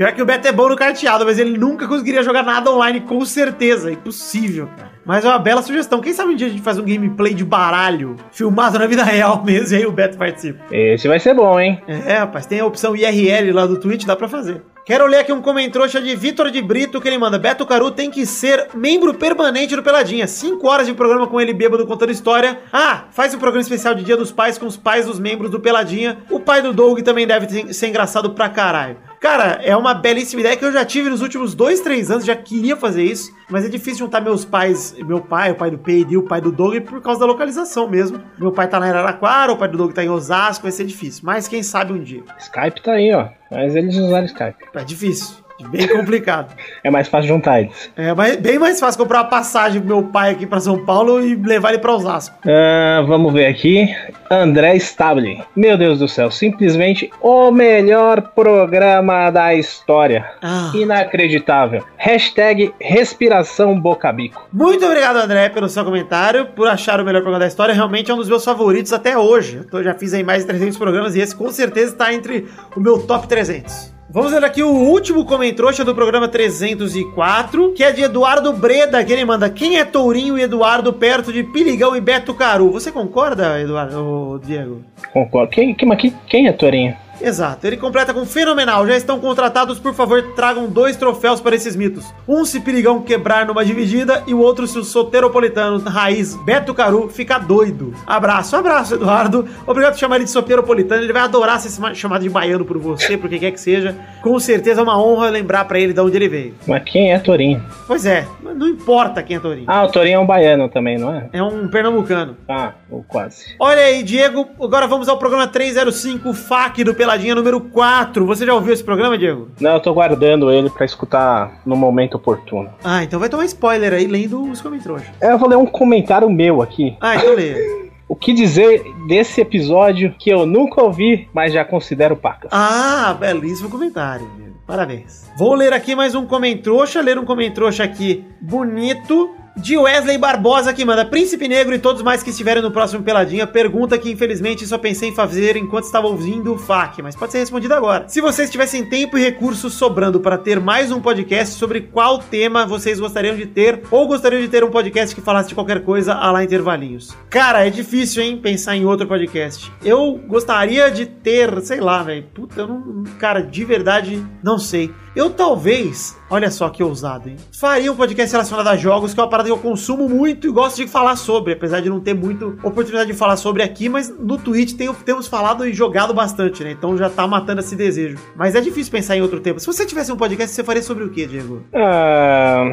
Pior que o Beto é bom no carteado, mas ele nunca conseguiria jogar nada online, com certeza. Impossível, cara. Mas é uma bela sugestão. Quem sabe um dia a gente faz um gameplay de baralho, filmado na vida real mesmo, e aí o Beto participa. Esse vai ser bom, hein? É, rapaz, tem a opção IRL lá do Twitch, dá pra fazer. Quero ler aqui um comentário de Vitor de Brito que ele manda. Beto Caru tem que ser membro permanente do Peladinha. Cinco horas de programa com ele bêbado contando história. Ah, faz um programa especial de Dia dos Pais com os pais dos membros do Peladinha. O pai do Doug também deve ser engraçado pra caralho. Cara, é uma belíssima ideia que eu já tive nos últimos dois, três anos, já queria fazer isso, mas é difícil juntar meus pais, meu pai, o pai do Pedro e o pai do Doug por causa da localização mesmo. Meu pai tá na Araraquara, o pai do Doug tá em Osasco, vai ser difícil, mas quem sabe um dia. Skype tá aí, ó. Mas eles usaram Skype. É difícil, bem complicado. É mais fácil juntar eles. É mas bem mais fácil comprar uma passagem pro meu pai aqui pra São Paulo e levar ele pra Osasco. Ah, vamos ver aqui. André Stable. Meu Deus do céu, simplesmente o melhor programa da história. Ah. Inacreditável. Hashtag respiração boca-bico. Muito obrigado, André, pelo seu comentário, por achar o melhor programa da história. Realmente é um dos meus favoritos até hoje. Eu já fiz aí mais de 300 programas e esse com certeza está entre o meu top 300. Vamos ver aqui o último comentrouxa do programa 304, que é de Eduardo Breda, que ele manda Quem é Tourinho e Eduardo perto de Piligão e Beto Caru? Você concorda, Eduardo, Diego? Concordo. Quem, quem, quem, é Torinho? Exato. Ele completa com fenomenal. Já estão contratados, por favor, tragam dois troféus para esses mitos. Um se Pirigão quebrar numa dividida e o outro se o soteropolitano raiz Beto Caru ficar doido. Abraço, abraço, Eduardo. Obrigado por chamar ele de soteropolitano. Ele vai adorar ser chamado de baiano por você, por quem quer que seja. Com certeza é uma honra lembrar para ele de onde ele veio. Mas quem é Torinho? Pois é, não importa quem é Torinho. Ah, o Torinho é um baiano também, não é? É um pernambucano. Ah, ou quase. Olha aí, Diego. Agora vamos ao programa 305, FAQ do Peladinha número 4. Você já ouviu esse programa, Diego? Não, eu tô guardando ele pra escutar no momento oportuno. Ah, então vai tomar spoiler aí lendo os comentários. Eu vou ler um comentário meu aqui. Ah, então leia. [laughs] O que dizer desse episódio que eu nunca ouvi, mas já considero pacas? Ah, belíssimo comentário. Parabéns. Vou ler aqui mais um comentrouxa, ler um comentrouxa aqui bonito. De Wesley Barbosa que manda Príncipe Negro e todos mais que estiverem no próximo Peladinha Pergunta que infelizmente só pensei em fazer enquanto estava ouvindo o FAQ Mas pode ser respondido agora. Se vocês tivessem tempo e recursos sobrando para ter mais um podcast Sobre qual tema vocês gostariam de ter Ou gostariam de ter um podcast que falasse de qualquer coisa a lá intervalinhos. Cara, é difícil, hein, pensar em outro podcast. Eu gostaria de ter, sei lá, velho Puta, eu não... Cara, de verdade, não sei eu talvez, olha só que ousado, hein? Faria um podcast relacionado a jogos, que é uma parada que eu consumo muito e gosto de falar sobre, apesar de não ter muito oportunidade de falar sobre aqui, mas no Twitch tem- temos falado e jogado bastante, né? Então já tá matando esse desejo. Mas é difícil pensar em outro tema. Se você tivesse um podcast, você faria sobre o quê, Diego? Ah,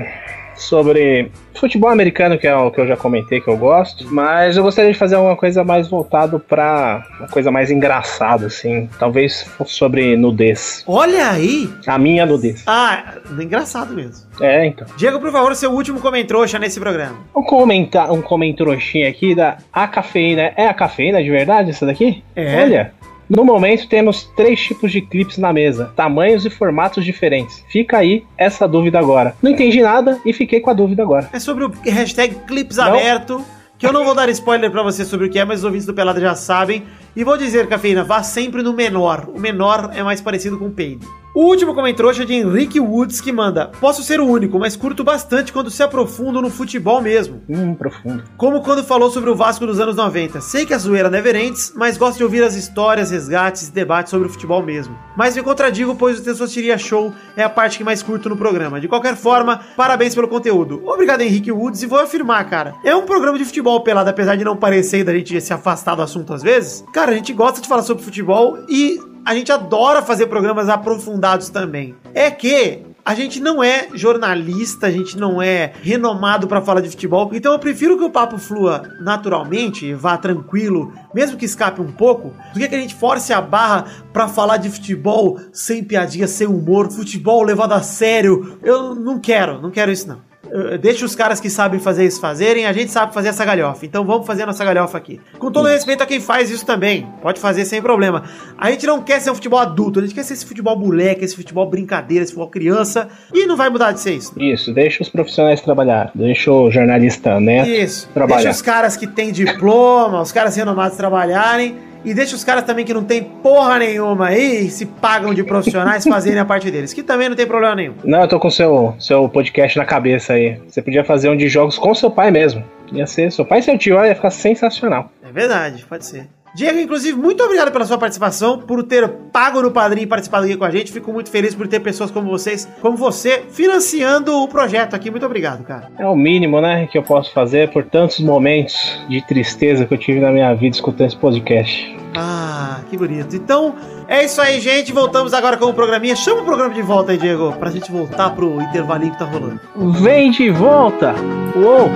sobre futebol americano, que é o que eu já comentei que eu gosto, mas eu gostaria de fazer alguma coisa mais voltado pra uma coisa mais engraçada, assim. Talvez sobre nudez. Olha aí! A minha nudez. Ah, engraçado mesmo. É, então. Diego, por favor, seu último comentrouxa nesse programa. Um comentar, um comentrochinho aqui da A Cafeína. É a cafeína de verdade essa daqui? É. Olha. No momento temos três tipos de clipes na mesa, tamanhos e formatos diferentes. Fica aí essa dúvida agora. Não entendi nada e fiquei com a dúvida agora. É sobre o hashtag clips aberto, que eu não vou dar spoiler pra você sobre o que é, mas os ouvintes do Pelada já sabem. E vou dizer, Cafeína, vá sempre no menor. O menor é mais parecido com o peido. O último comentário é de Henrique Woods que manda: Posso ser o único, mas curto bastante quando se aprofundam no futebol mesmo. Hum, profundo. Como quando falou sobre o Vasco dos anos 90. Sei que a zoeira never ends, mas gosto de ouvir as histórias, resgates e debates sobre o futebol mesmo. Mas me contradigo, pois o Testosteria Show é a parte que mais curto no programa. De qualquer forma, parabéns pelo conteúdo. Obrigado, Henrique Woods, e vou afirmar, cara. É um programa de futebol pelado, apesar de não parecer da gente se afastar do assunto às vezes. Cara, a gente gosta de falar sobre futebol e a gente adora fazer programas aprofundados também. É que a gente não é jornalista, a gente não é renomado pra falar de futebol, então eu prefiro que o papo flua naturalmente, vá tranquilo, mesmo que escape um pouco, do que que a gente force a barra pra falar de futebol sem piadinha, sem humor, futebol levado a sério. Eu não quero, não quero isso não. Eh, deixa os caras que sabem fazer isso fazerem, a gente sabe fazer essa galhofa. Então vamos fazer a nossa galhofa aqui. Com todo respeito a quem faz isso também. Pode fazer sem problema. A gente não quer ser um futebol adulto, a gente quer ser esse futebol moleque, esse futebol brincadeira, esse futebol criança. E não vai mudar de ser isso. Isso, deixa os profissionais trabalhar. Deixa o jornalista, né? Isso. Trabalhar. Deixa os caras que têm diploma, os caras renomados trabalharem. E deixa os caras também que não tem porra nenhuma aí, se pagam de profissionais, [laughs] fazerem a parte deles. Que também não tem problema nenhum. Não, eu tô com o seu, seu podcast na cabeça aí. Você podia fazer um de jogos com seu pai mesmo. Ia ser seu pai e seu tio, ia ficar sensacional. É verdade, pode ser. Diego, inclusive, muito obrigado pela sua participação, por ter pago no padrinho e participado aqui com a gente. Fico muito feliz por ter pessoas como vocês, como você, financiando o projeto aqui. Muito obrigado, cara. É o mínimo, né, que eu posso fazer por tantos momentos de tristeza que eu tive na minha vida escutando esse podcast. Ah, que bonito. Então, é isso aí, gente. Voltamos agora com o programinha. Chama o programa de volta aí, Diego, pra gente voltar pro intervalinho que tá rolando. Vem de volta! Uou!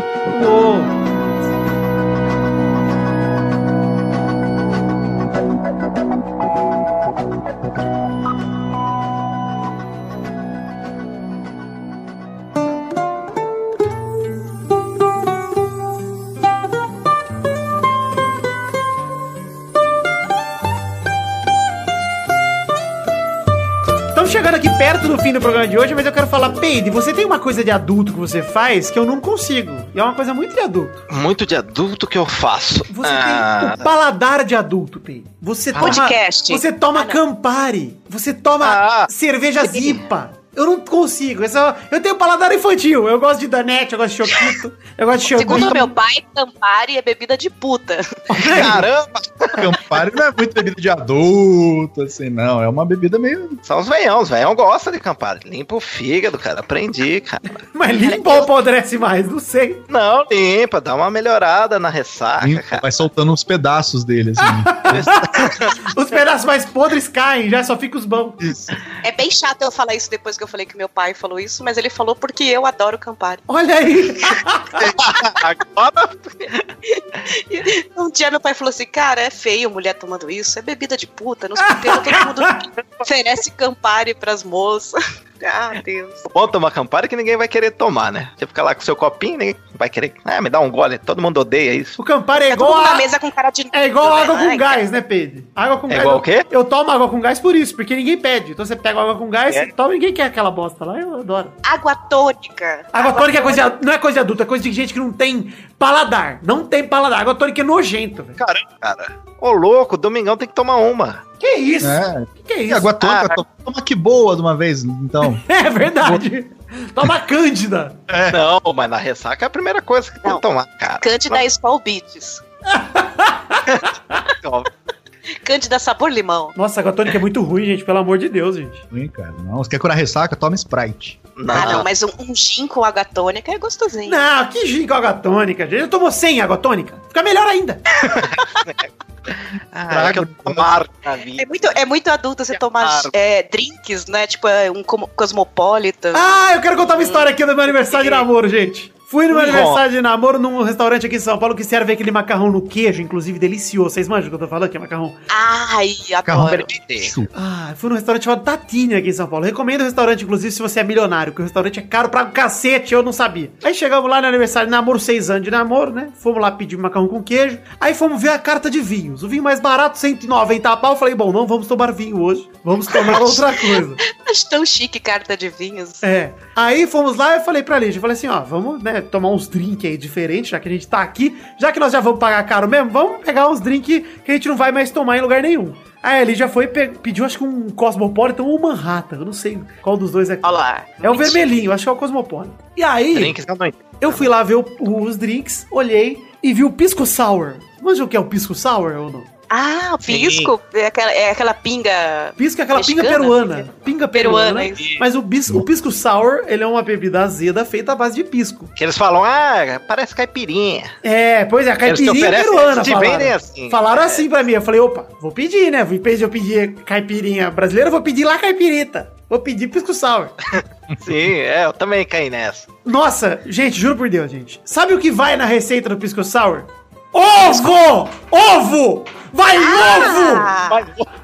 Uou. Fim do programa de hoje, mas eu quero falar, Peide, você tem uma coisa de adulto que você faz que eu não consigo. E é uma coisa muito de adulto. Muito de adulto que eu faço. Você Ah, tem o paladar de adulto, Peide. Você toma, Podcast. Você toma Ah. Campari. Você toma Ah. cerveja Zipa. Eu não consigo. Esse é- eu tenho paladar infantil. Eu gosto de Danete, eu gosto de Choquito, eu gosto de Segundo meu pai, Campari é bebida de puta. [laughs] Caramba! Campari não é muito bebida de adulto, assim, não. É uma bebida meio. São os veião, os veião gostam de Campari. Limpa o fígado, cara. Aprendi, cara. Mas limpa ou apodrece mais? Não sei. Não, limpa, dá uma melhorada na ressaca, cara. Vai soltando uns pedaços dele, assim. [laughs] Os pedaços mais podres caem, já só fica os bons. Isso. É bem chato eu falar isso depois que eu falei que meu pai falou isso, mas ele falou porque eu adoro Campari. Olha aí. [laughs] Agora, [laughs] Um dia meu pai falou assim, cara, é feio mulher tomando isso, é bebida de puta, nos puteiros todo mundo [laughs] oferece Campari pras moças. Ah, Deus. bom tomar Campari que ninguém vai querer tomar, né? Você fica lá com seu copinho, ninguém vai querer. Ah, me dá um gole. Todo mundo odeia isso. O Campari é Tá igual a... na mesa com cara de É igual água né? com Ai, gás, né, Pedro? Água com É gás. igual o quê? Eu tomo água com gás por isso, porque ninguém pede. Então você pega água com gás, É. toma e ninguém quer aquela bosta lá. Eu adoro. Água tônica. Água tônica é coisa não é coisa de adulto, é coisa de gente que não tem paladar. Não tem paladar. Água tônica é nojento, velho. Caramba, cara. Ô, louco, domingão tem que tomar uma. Que isso? É. Que, que é E isso? água tônica, Ah. toma, que boa de uma vez, então. [laughs] É verdade. Toma cândida. Não, mas na ressaca é a primeira coisa que tem que tomar, cara. Cândida Beats. Não, [laughs] Cândida sabor limão. Nossa, água tônica é muito ruim, gente. Pelo amor de Deus, gente. Ruim, cara. Não, você quer curar ressaca? Toma Sprite. não. Ah, não, mas um, um gin com água tônica é gostosinho. Não, que gin com água tônica, gente. Eu tomo 100 água tônica. Fica melhor ainda. [laughs] [laughs] Ah, é. É muito, é muito adulto você tomar é, drinks, né? Tipo, é, um como- cosmopolitan. Ah, eu quero contar uma história aqui do meu aniversário de namoro, gente. Fui no meu aniversário de namoro num restaurante aqui em São Paulo que serve aquele macarrão no queijo, inclusive delicioso. Vocês manjam o que eu tô falando? Que é macarrão. Ai, Macarrão adoro. Ah, fui num restaurante chamado Tatini aqui em São Paulo. Recomendo o restaurante, inclusive, se você é milionário, porque o restaurante é caro pra cacete, eu não sabia. Aí chegamos lá no aniversário de namoro, seis anos de namoro, né? Fomos lá pedir macarrão com queijo. Aí fomos ver a carta de vinhos. O vinho mais barato, 190 pau. Eu falei, bom, não vamos tomar vinho hoje. Vamos tomar outra coisa. [laughs] Acho tão chique carta de vinhos. É. Aí fomos lá e eu falei pra Lígia, eu falei assim, ó, vamos, né, tomar uns drinks aí diferentes, já que a gente tá aqui, já que nós já vamos pagar caro mesmo, vamos pegar uns drinks que a gente não vai mais tomar em lugar nenhum. Aí a Lígia foi pe- pediu, acho que um Cosmopolitan ou um Manhattan, eu não sei qual dos dois é. Olha lá. É o vermelhinho, acho que é o Cosmopolitan. E aí, Drinks, não entendo. eu fui lá ver o- os drinks, olhei e vi o Pisco Sour. Mas o que é o Pisco Sour ou não? Ah, o pisco. É aquela, é aquela pinga. Pisco é aquela pinga Mexicana? peruana. Pinga peruana. Peruana, isso. mas o, bis, o pisco sour, ele é uma bebida azeda feita à base de pisco. Que eles falam, ah, parece caipirinha. É, pois é, a Eles te caipirinha oferecem, peruana te falaram. vendem assim. Falaram É. assim pra mim, eu falei, opa, vou pedir, né? Em vez de eu pedir caipirinha brasileira, eu vou pedir lá caipirita. Vou pedir pisco sour. [laughs] Sim, é, eu também caí nessa. Nossa, gente, juro por Deus, gente. Sabe o que vai na receita do pisco sour? Ovo! Ovo! Vai ovo! Ah,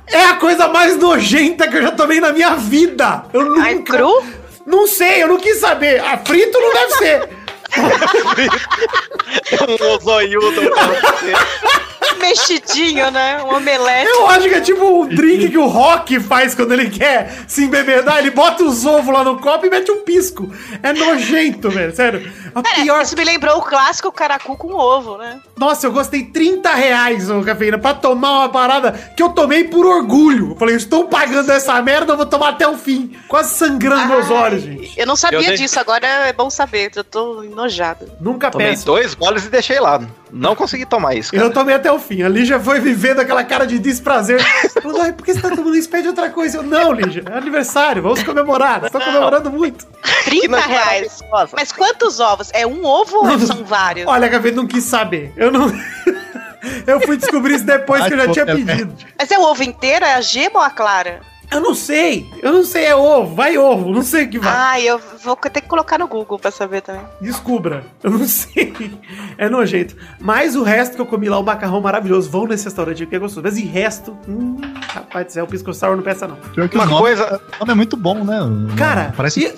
É a coisa mais nojenta que eu já tomei na minha vida. Eu nunca... ai, cru? Não sei, eu não quis saber. A frito não deve ser. [laughs] um zoiudo pra você. [laughs] Mexidinho, né? Um omelete. Eu acho que é tipo um drink que o Rock faz quando ele quer se embebedar. Ele bota os ovos lá no copo e mete um pisco. É nojento, velho. Sério. A Cara, pior. isso me lembrou o clássico caracu com ovo, né? Nossa, eu gostei 30 reais, ô cafeína, pra tomar uma parada que eu tomei por orgulho. Eu falei, eu estou pagando essa merda, eu vou tomar até o fim. Quase sangrando meus Ai, olhos, gente. Eu não sabia Eu dei- disso, agora é bom saber. Eu tô enojado. Nunca Tomei peço. dois goles e deixei lá. Não consegui tomar isso, cara. Eu tomei até o fim. A Lígia foi vivendo aquela cara de desprazer. Falando, ai, por que você tá tomando isso? Pede outra coisa. Eu, não, Lígia, é aniversário, vamos comemorar. Estou comemorando muito. 30 noite reais. Mas quantos ovos? É um ovo ou são [laughs] vários? Olha, a Cafeína não quis saber. Eu não. [laughs] eu fui descobrir isso depois que eu já tinha é- pedido. Mas é o ovo inteiro? É a gema ou a clara? Eu não sei. Eu não sei, é ovo. Vai ovo. Não sei o que vai. Ai, eu vou ter que colocar no Google pra saber também. Descubra. Eu não [laughs] sei. É nojento. Mas o resto que eu comi lá, o macarrão maravilhoso. Vão nesse restaurante que é gostoso. Mas e resto, hum, rapaz do céu, o pisco sour não peça não. Pior que Uma nome, coisa- o nome é muito bom, né? Cara, Parece e-.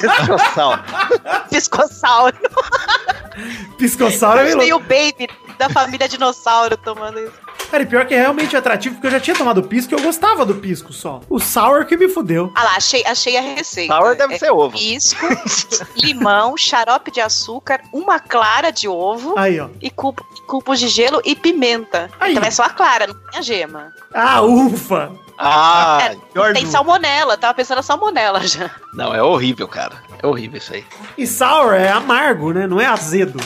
Pescoçal. Piscossauro. Pisco sour é meio Tem o baby da família dinossauro tomando isso. Cara, e pior que é realmente atrativo, porque eu já tinha tomado pisco e eu gostava do pisco só. O sour que me fudeu. Ah lá, achei, achei a receita. Sour deve É ser ovo. Pisco, [laughs] limão, xarope de açúcar, uma clara de ovo Aí, ó. e cubo- cubos de gelo e pimenta. Aí. Então é só a clara, não tem a gema. Ah, ufa. Ah, É, pior tem salmonela, tava pensando na salmonela [laughs] já. não, é horrível, cara. É horrível isso aí. E sour é amargo, né? Não é azedo.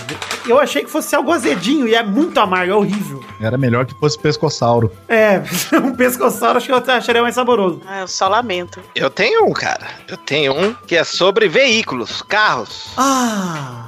Eu achei que fosse algo azedinho e é muito amargo, é horrível. Era melhor que fosse pescossauro. É, [laughs] um pescoçauro acho que eu acharia mais saboroso. Ah, eu só lamento. Eu tenho um, cara. Eu tenho um que é sobre veículos, carros. Ah,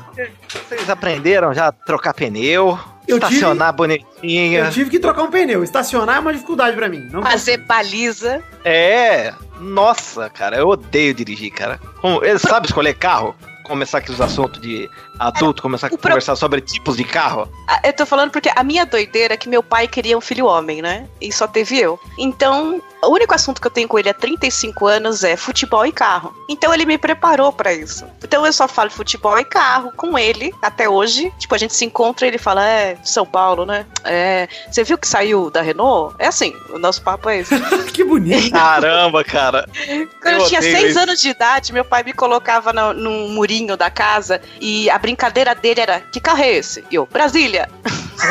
Vocês aprenderam já a trocar pneu, Eu estacionar bonitinho. eu tive que trocar um pneu. Estacionar é uma dificuldade pra mim. Não Fazer baliza. É, nossa, cara, eu odeio dirigir, cara. Como, ele sabe escolher carro? Começar aqui os assuntos de adulto, começar a o pro- conversar sobre tipos de carro. Ah, Eu tô falando porque a minha doideira é que meu pai queria um filho homem, né? E só teve eu. Então, o único assunto que eu tenho com ele há 35 anos é futebol e carro. Então ele me preparou pra isso. Então eu só falo futebol e carro com ele até hoje. Tipo, a gente se encontra e ele fala: É, São Paulo, né? É. Você viu que saiu da Renault? É assim, o nosso papo é esse. [laughs] que bonito. Caramba, cara. Quando eu, Eu tinha odeio seis isso. anos de idade, meu pai me colocava no, num murinho da casa e a brincadeira dele era: Que carro é esse? E eu, Brasília.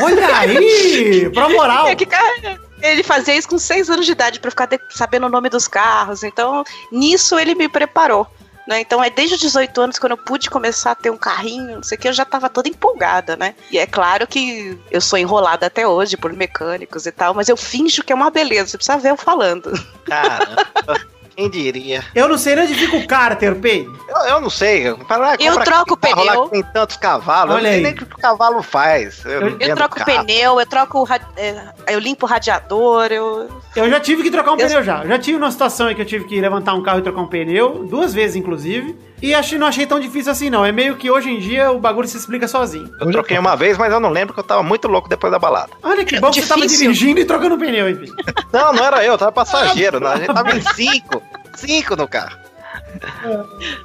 Olha [laughs] aí, pra moral. É, que carro é? Ele fazia isso com seis anos de idade pra eu ficar de- sabendo o nome dos carros. Então, nisso ele me preparou. Né? Então, é desde os 18 anos, quando eu pude começar a ter um carrinho, não sei o que, eu já tava toda empolgada, né? E é claro que eu sou enrolada até hoje por mecânicos e tal, mas eu finjo que é uma beleza. Você precisa ver eu falando. Caramba. [laughs] Quem diria? Eu não sei nem onde fica o cárter, Pei. Eu, eu não sei. Para, Eu troco aquele carro pneu. Lá que tem tantos cavalos. Olha eu não sei aí. nem o que o cavalo faz. Eu, Eu entendo troco carro. pneu, eu troco. é, Eu limpo o radiador, eu. Eu já tive que trocar um Eu- pneu já. Eu já tive uma situação aí que eu tive que levantar um carro e trocar um pneu, duas vezes inclusive. E achei, não achei tão difícil assim, não. É meio que hoje em dia o bagulho se explica sozinho. Eu troquei uma vez, mas eu não lembro que eu tava muito louco depois da balada. Olha que bom que você tava dirigindo e trocando pneu, enfim. [laughs] Não, não era eu, tava passageiro. né? A gente tava em cinco. Cinco no carro.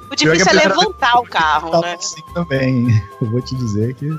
O difícil é levantar o carro, né? assim também. Eu vou te dizer que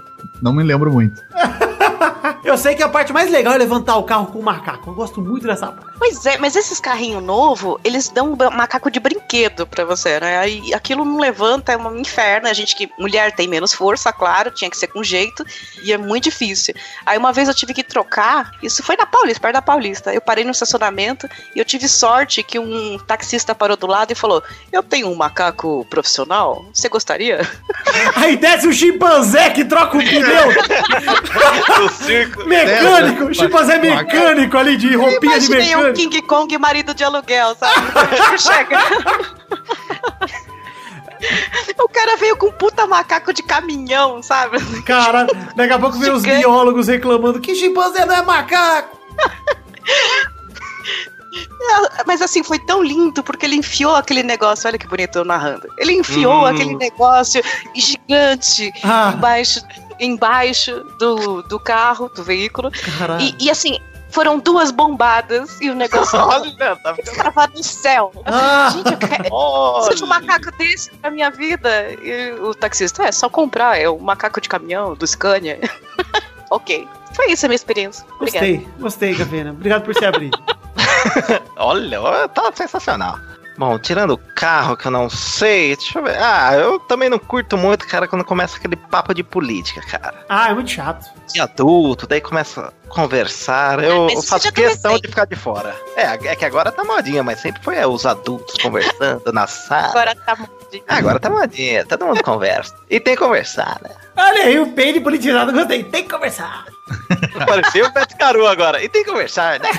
não me lembro muito. [laughs] [laughs] Eu sei que a parte mais legal é levantar o carro com o macaco. Eu gosto muito dessa parte. Pois é, mas esses carrinhos novos, eles dão um macaco de brinquedo pra você, né? Aí aquilo não levanta, é um inferno. A gente que. Mulher tem menos força, claro, tinha que ser com jeito, e é muito difícil. Aí uma vez eu tive que trocar, isso foi na Paulista, perto da Paulista. Eu parei no estacionamento e eu tive sorte que um taxista parou do lado e falou: Eu tenho um macaco profissional, você gostaria? [laughs] Aí desce o chimpanzé que troca o pneu. [laughs] Circo. mecânico, o chimpanzé mecânico ali de roupinha de Imaginei um mecânico. King Kong marido de aluguel, sabe? [laughs] Chega. O cara veio com um puta macaco de caminhão, sabe? Cara, daqui a pouco vem os biólogos reclamando que chimpanzé não é macaco. Mas assim, foi tão lindo porque ele enfiou aquele negócio. Olha que bonito eu narrando. Ele enfiou Hum. aquele negócio gigante Ah, embaixo, embaixo do, do carro, do veículo. E, e, assim, foram duas bombadas e o negócio [laughs] Olha, tá tava no céu. Ah, Gente, eu quero- preciso de um macaco desse pra minha vida. E o taxista, é só comprar, é o macaco de caminhão do Scania. [laughs] ok. Foi isso a minha experiência. Obrigada. gostei, gostei, Cafeína. Obrigado por se abrir. [laughs] Olha, tá sensacional. Bom, tirando o carro que eu não sei, deixa eu ver. Ah, eu também não curto muito, cara, quando começa aquele papo de política, cara. Ah, é muito chato. De adulto, daí começa a conversar. Eu, isso faço questão comecei. de ficar de fora. É, é que agora tá modinha, mas sempre foi é, os adultos conversando na sala. Agora tá muito. Agora tá modinha, todo mundo conversa. E tem que conversar, né? Olha aí, o peide politizado, gostei. Tem que conversar. [laughs] Pareceu o Beto Caru agora. E tem que conversar, né?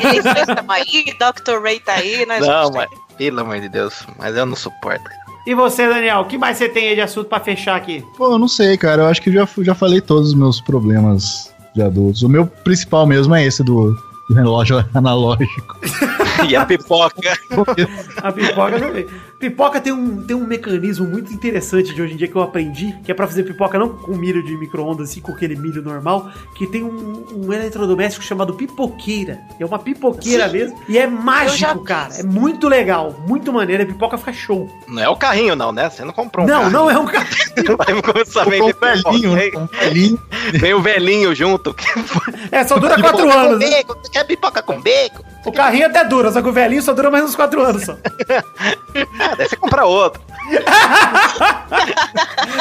Eles estão aí, Dr. Ray tá aí, né? Não, mas, pelo amor de Deus, mas eu não suporto. E você, Daniel, o que mais você tem aí de assunto pra fechar aqui? Pô, eu não sei, cara. Eu acho que eu já, já falei todos os meus problemas de adultos. O meu principal mesmo é esse do, do relógio [laughs] analógico. [laughs] E a pipoca. [laughs] A pipoca veio. Pipoca tem um, tem um mecanismo muito interessante de hoje em dia que eu aprendi, que é pra fazer pipoca não com milho de micro-ondas, assim, com aquele milho normal, que tem um, um eletrodoméstico chamado pipoqueira. É uma pipoqueira Sim. mesmo. E é mágico, cara. É muito legal, muito maneiro. A pipoca fica show. Não é o carrinho, não, né? Você não comprou um não, carro. não é um cara. [laughs] Vai começar a vender velhinho, velhinho. Vem o velhinho junto. É, só dura quatro Pipoca anos. com né? Você quer pipoca com bacon? O carrinho até dura, só que o velhinho só dura mais uns quatro anos só. [laughs] Ah, daí você compra outro. [laughs]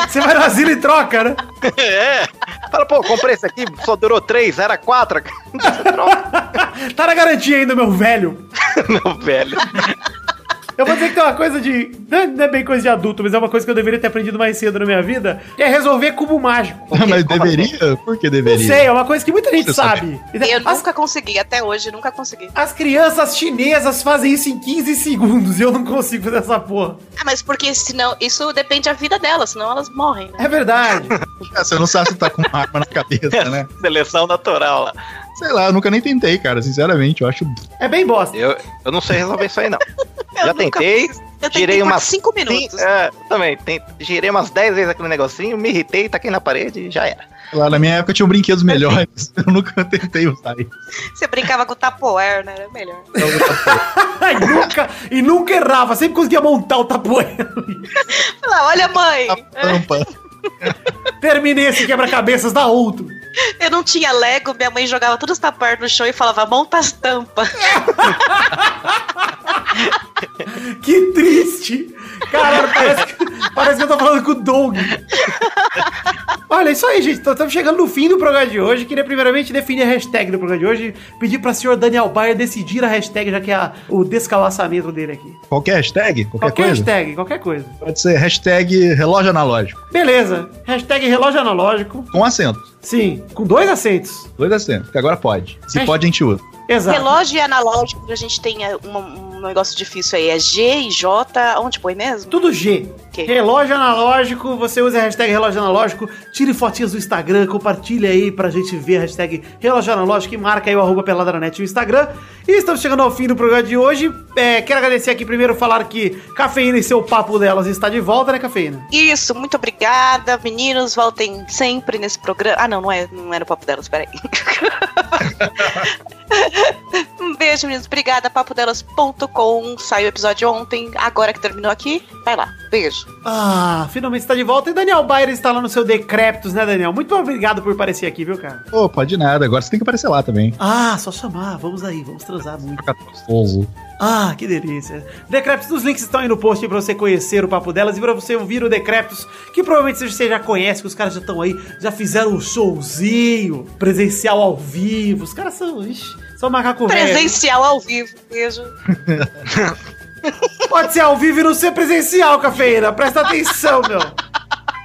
Você vai no asilo e troca, né? É. Fala, pô, comprei esse aqui, só durou três, era quatro. [laughs] [laughs] Tá na garantia ainda, meu velho. meu velho. Eu vou dizer que tem uma coisa de. Não é- não é bem coisa de adulto, mas é uma coisa que eu deveria ter aprendido mais cedo na minha vida, que é resolver cubo mágico. Mas deveria? Por que Não deveria? sei, é uma coisa que muita gente Você sabe. Eu As, nunca consegui, até hoje, nunca consegui. as crianças chinesas fazem isso em 15 segundos e eu não consigo fazer essa porra. Ah, mas porque senão, isso depende da vida delas, senão elas morrem, né? É verdade. [laughs] Ah, Você não sabe se tá com uma arma na cabeça, né? [laughs] Seleção natural lá. Sei lá, eu nunca nem tentei, cara. Sinceramente, eu acho. É bem bosta. Eu, eu não sei resolver isso aí, não. [laughs] Eu Já tentei, fiz. Eu tentei girei umas cinco minutos. Sim, é, também. Tem, girei umas 10 vezes aquele negocinho, me irritei, taquei na parede e já era. Lá na minha época tinha brinquedos melhores. [laughs] Eu nunca tentei usar isso. Você brincava com o Tupperware, né? Era melhor. [laughs] e, nunca, e nunca errava, sempre conseguia montar o tapoeira. Fala, olha, mãe, A tampa. [laughs] Terminei esse quebra-cabeças da outro. eu não tinha Lego, minha mãe jogava todos os Tupperware no chão e falava, monta as tampas. [laughs] Que triste! Caralho, parece que, parece que eu tô falando com o Doug. Olha, é isso aí, gente. Estamos chegando no fim do programa de hoje. Queria primeiramente definir a hashtag do programa de hoje. Pedir pra senhor Daniel Bayer decidir a hashtag, já que é a- o descalaçamento dele aqui. Qualquer hashtag? Qualquer, Qualquer coisa? hashtag, qualquer coisa. Pode ser hashtag relógio analógico. Beleza. Hashtag relógio analógico. Com acento. Sim, com dois acentos. Dois acentos. Que agora pode. Se pode, a gente usa. Exato. Relógio e analógico, a gente tem é, um, um negócio difícil aí. É G e J, onde põe mesmo? Tudo G. Relógio analógico, você usa a hashtag relógio analógico, tire fotinhas do Instagram, compartilha aí pra gente ver a hashtag relógio analógico e marca aí o arroba peladranet no Instagram. E estamos chegando ao fim do programa de hoje. É, quero agradecer aqui primeiro falar que Cafeína e seu papo delas está de volta, né, Cafeína? Isso, muito obrigada. Meninos, voltem sempre nesse programa. Ah, não, não, é, não era o papo delas, peraí. [laughs] beijo, meninos. Obrigada, papodelas.com. Saiu o episódio ontem, agora que terminou aqui. Vai lá, beijo. Ah, finalmente está de volta. E Daniel Bayer está lá no seu Decreptus, né, Daniel? Muito obrigado por aparecer aqui, viu, cara? Pô, pode nada. Agora você tem que aparecer lá também. Ah, só chamar. Vamos aí, vamos transar muito. Fica gostoso. Ah, que delícia. Decreptus, os links estão aí no post pra você conhecer o papo delas e pra você ouvir o Decreptus, que provavelmente você já conhece, que os caras já estão aí, já fizeram um showzinho presencial ao vivo. Os caras são, ixi, são macaco velho. Presencial ao vivo, beijo. [laughs] Pode ser ao vivo e não ser presencial, cafeína. Presta atenção, meu.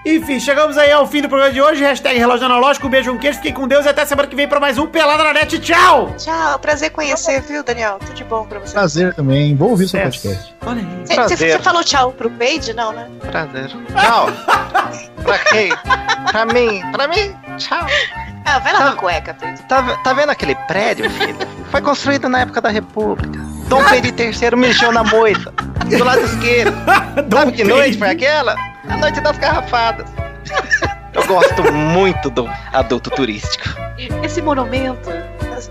Enfim, chegamos aí ao fim do programa de hoje. Hashtag relógio analógico. Um beijo, um queijo. Fiquem com Deus e até semana que vem pra mais um Pelada na Net. Tchau! Tchau, prazer conhecer, viu, Daniel? Tudo de bom pra você. Prazer também. Vou ouvir seu Sucesso. podcast. Olha aí. Você- Você prazer. você falou tchau pro Paige? Não, né? Prazer. Tchau. [laughs] pra quem? Pra mim. Pra mim? Tchau. Ah, vai lá na cueca, Paige. Tá, tá vendo aquele prédio, filho? Foi construído na época da República. Dom Pedro III mijou na moita. Do lado esquerdo. [laughs] Sabe que noite foi aquela? A noite das garrafadas. Eu gosto muito do adulto turístico. Esse monumento,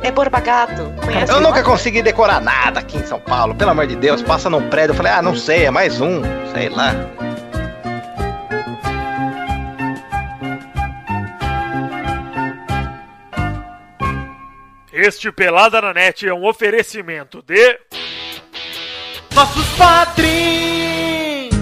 é Borba Gato. Conhece? Eu nunca consegui decorar nada aqui em São Paulo. Pelo amor de Deus, passa num prédio. Eu falei, ah, não sei, é mais um. Sei lá. Este Pelada na Net é um oferecimento de. Nossos padrinhos!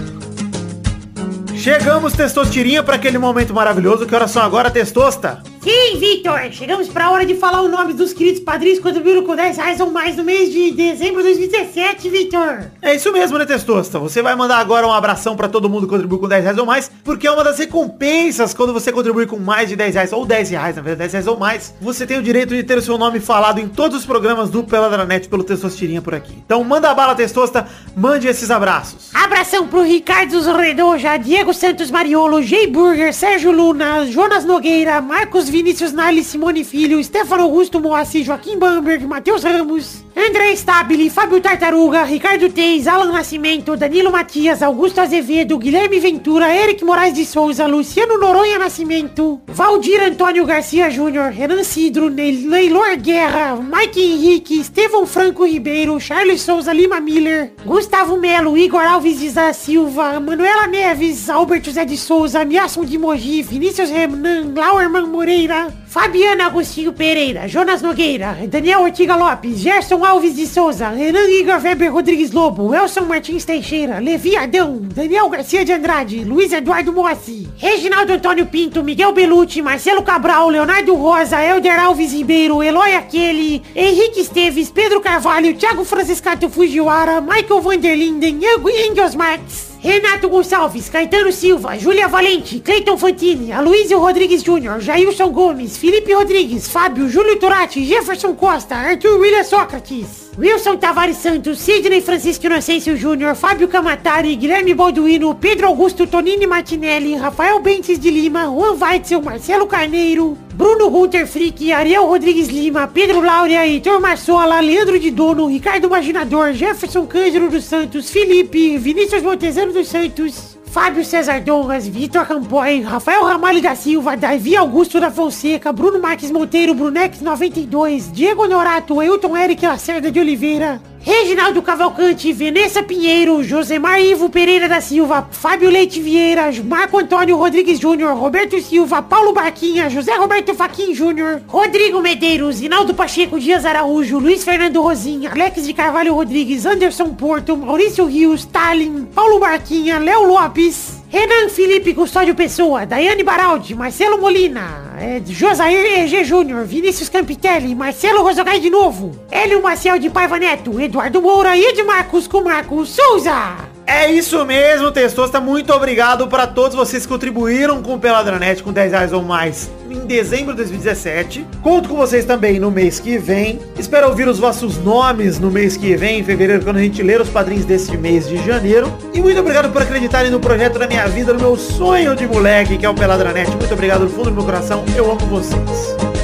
Chegamos, Testostirinha, para aquele momento maravilhoso. Que horas são agora, Testosta? Sim, Victor, chegamos para a hora de falar o nome dos queridos padrinhos que contribuíram com 10 reais ou mais no mês de dezembro de 2017, Victor. É isso mesmo, né, Testosta? Você vai mandar agora um abração para todo mundo que contribuiu com 10 reais ou mais, porque é uma das recompensas quando você contribui com mais de 10 reais, ou 10 reais, na verdade, 10 reais ou mais. Você tem o direito de ter o seu nome falado em todos os programas do Peladranet pelo Testostirinha por aqui. Então manda a bala, Testosta, mande esses abraços. Abração pro Ricardo Zorredoja, Diego Santos Mariolo, Jay Burger, Sérgio Luna, Jonas Nogueira, Marcos Vinícius Nali, Simone Filho, Stefano Augusto Moacir, Joaquim Bamberg, Matheus Ramos, André Stabile, Fábio Tartaruga, Ricardo Teis, Alan Nascimento, Danilo Matias, Augusto Azevedo, Guilherme Ventura, Eric Moraes de Souza, Luciano Noronha Nascimento, Valdir Antônio Garcia Júnior, Renan Cidro, Neylor Guerra, Mike Henrique, Estevão Franco Ribeiro, Charles Souza Lima Miller, Gustavo Melo, Igor Alves Zá Silva, Manuela Neves, Albert José de Souza, Miasson de Mogi, Vinícius Renan, Lauerman Moreira, Fabiana Agostinho Pereira, Jonas Nogueira, Daniel Ortiga Lopes, Gerson Alves de Souza, Renan Igor Weber Rodrigues Lobo, Elson Martins Teixeira, Levi Adão, Daniel Garcia de Andrade, Luiz Eduardo Moacir, Reginaldo Antônio Pinto, Miguel Belucci, Marcelo Cabral, Leonardo Rosa, Elder Alves Ribeiro, Eloy Aquele, Henrique Esteves, Pedro Carvalho, Thiago Franciscato Fujiwara, Michael Vanderlinden, Engels Marx, Renato Gonçalves, Caetano Silva, Júlia Valente, Cleiton Fantini, Aloysio Rodrigues Júnior, Jailson Gomes, Felipe Rodrigues, Fábio, Júlio Turati, Jefferson Costa, Arthur William Sócrates, Wilson Tavares Santos, Sidney Francisco Inocêncio Júnior, Fábio Camatari, Guilherme Balduino, Pedro Augusto Tonini Martinelli, Rafael Bentes de Lima, Juan Weitzel, Marcelo Carneiro, Bruno Hunter Frick, Ariel Rodrigues Lima, Pedro Laura, Heitor Marçola, Leandro de Dono, Ricardo Imaginador, Jefferson Cândido dos Santos, Felipe, Vinícius Montezano dos Santos, Fábio César Donras, Vitor Campoy, Rafael Ramalho da Silva, Davi Augusto da Fonseca, Bruno Marques Monteiro, Brunex 92, Diego Norato, Ailton Eric Lacerda de Oliveira, Reginaldo Cavalcante, Vanessa Pinheiro, Josemar Ivo Pereira da Silva, Fábio Leite Vieira, Marco Antônio Rodrigues Júnior, Roberto Silva, Paulo Barquinha, José Roberto Faquin Júnior, Rodrigo Medeiros, Inaldo Pacheco Dias Araújo, Luiz Fernando Rosinha, Alex de Carvalho Rodrigues, Anderson Porto, Maurício Rios, Stalin, Paulo Barquinha, Léo Lopes, Renan Felipe Custódio Pessoa, Daiane Baraldi, Marcelo Molina, é, Josair EG Júnior, Vinícius Campitelli, Marcelo Rosogai de novo, Hélio Maciel de Paiva Neto, Eduardo Moura e Edmarcos com Marcos Souza. É isso mesmo, Testosta. Muito obrigado para todos vocês que contribuíram com o Peladranet com 10 reais ou mais em dezembro de 2017. Conto com vocês também no mês que vem. Espero ouvir os vossos nomes no mês que vem, em fevereiro, quando a gente ler os padrinhos desse mês de janeiro. E muito obrigado por acreditarem no projeto da minha vida, no meu sonho de moleque, que é o Peladranet. Muito obrigado do fundo do meu coração. Eu amo vocês.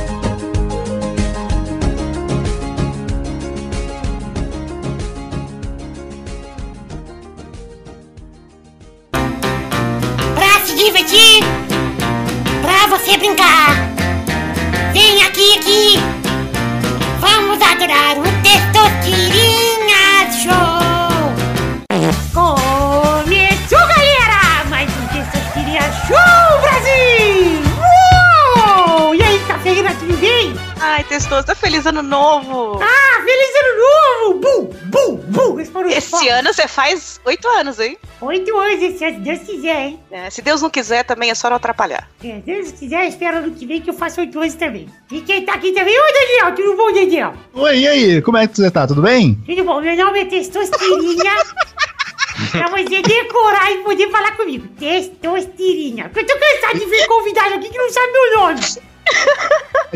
Ano novo! Ah, feliz ano novo! Bum, bum, bum! Esse, ano você faz oito anos, hein? Oito anos esse ano, se Deus quiser, hein? É, se Deus não quiser, também é só não atrapalhar. É, Deus quiser, espero ano que vem que eu faça oito anos também. E quem tá aqui também, ô Daniel, tudo bom, Daniel? Oi, e aí? Como é que você tá? Tudo bem? Tudo bom, meu nome é Testosterinha. [laughs] pra você decorar e poder falar comigo. Testosterinha. Porque eu tô cansado de ver convidado aqui que não sabe meu nome.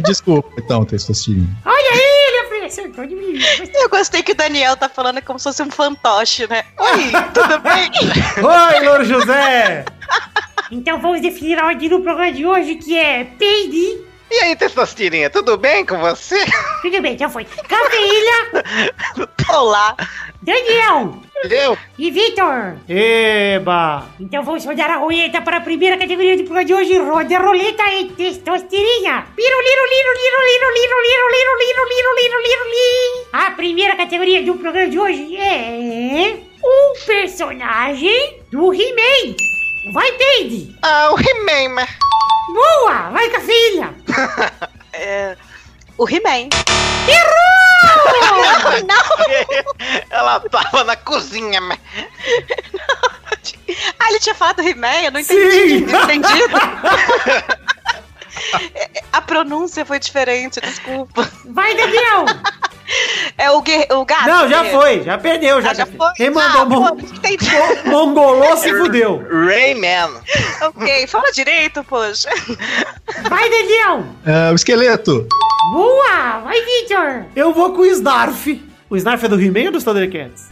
Desculpa, então, Testosterinha. Olha ele, acertou de mim. Eu gostei que o Daniel tá falando como se fosse um fantoche, né? Oi, tudo bem? [laughs] Oi, Louro José! Então vamos definir a ordem do programa de hoje, que é Peide. E aí, Testostirinha, tudo bem com você? Tudo bem, já foi. Cafeína, Olá. Daniel. Eu? E Vitor? Eba! Então vamos rodar a roleta para a primeira categoria do programa de hoje. Roda a roleta e testosterinha. Liro, liro, liro, liro, liro, liro, liro, liro, liro, liro, liro, li. A primeira categoria do programa de hoje é... Um personagem do He-Man. Vai, Peide. Ah, o He-Man. Boa! Vai com a filha. [laughs] É, o He-Man. Errou! [laughs] não! Ela tava na cozinha, mas... Ah, ele tinha falado He-Man? Eu não Sim. entendi. Não entendi. [laughs] A pronúncia foi diferente, desculpa. Vai, Daniel. É o, o gato. Não, já né? foi, já perdeu, já. Ah, já foi? Quem mandou ah, mon- pô, se fudeu. Rayman. ok, fala direito, poxa. Vai, Daniel. É, o esqueleto. Boa! Vai, Vitor. Eu vou com o Snarf. O Snarf é do He-Man ou dos Thundercats?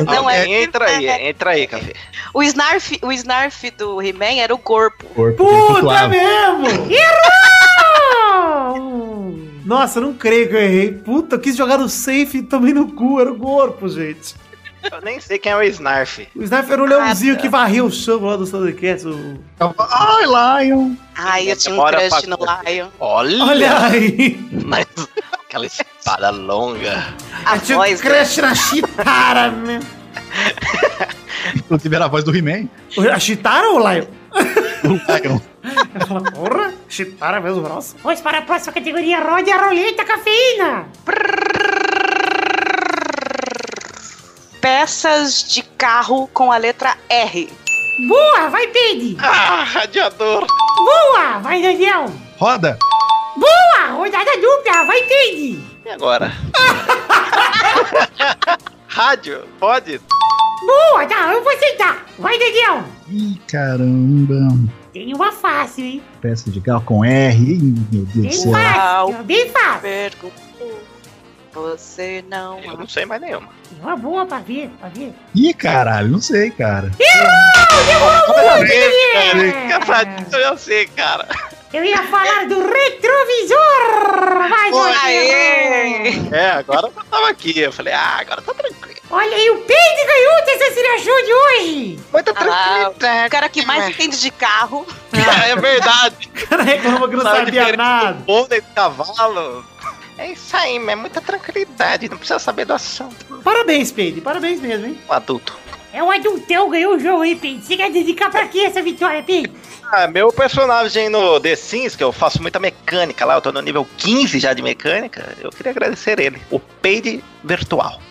Não é. Entra aí, entra aí, Café. O Snarf, o Snarf do He-Man era o corpo. Corpo Puta mesmo! [laughs] Errou! Nossa, eu não creio que eu errei. Puta, eu quis jogar no safe e tomei no cu, era o corpo, gente. Eu nem sei quem é o Snarf. O Snarf era o leãozinho que varreu o chão lá dos Thundercats. O... Ai, Lion. Ai, eu tinha um crush no. Lion. Olha, Olha aí! Mas aquela espada longa. A voz um crush na Chitara, né? Inclusive era a voz do He-Man. A Chitara ou o Lion? O Lion. [laughs] Ela fala, porra, Chitara mesmo grossa. Vamos para a próxima categoria. Rode a roleta cafeína. peças de carro com a letra R. Boa! Vai, Peide. Ah, radiador. Boa! Vai, Daniel. Roda. Boa! Rodada dupla. Vai, Peide. E agora? [laughs] Rádio, pode? Boa! Tá, eu vou aceitar. Vai, Daniel. Ih, caramba. Tem uma fácil, hein? Peça de carro com R. Ih, meu Deus do céu. fácil. Bem fácil. Pergunto. Você não. Eu não sei mais nenhuma. Uma boa pra ver, pra ver. Ih, caralho, não sei, cara. Fica pra eu já sei, cara. Eu ia falar do retrovisor! Mas Oi. Aê! É, agora eu tava aqui. Eu falei, ah, agora tá tranquilo. Olha aí, o Peide ganhou dessa Sirachou de hoje! Muita Ah lá, tranquilidade. o cara que mais entende de carro. Ah, [laughs] é verdade. [laughs] O cara reclama que não Sabe sabia nada. Pônei do cavalo. É isso aí, mas é muita tranquilidade. Não precisa saber do assunto. Parabéns, Peide, parabéns mesmo, hein? Um adulto. É o adultão, ganhou o jogo aí, Peide. Você quer dedicar pra quê essa vitória, Peide? Ah, meu personagem no The Sims, que eu faço muita mecânica lá, eu tô no nível 15 já de mecânica, eu queria agradecer ele. O Peide Virtual. [laughs]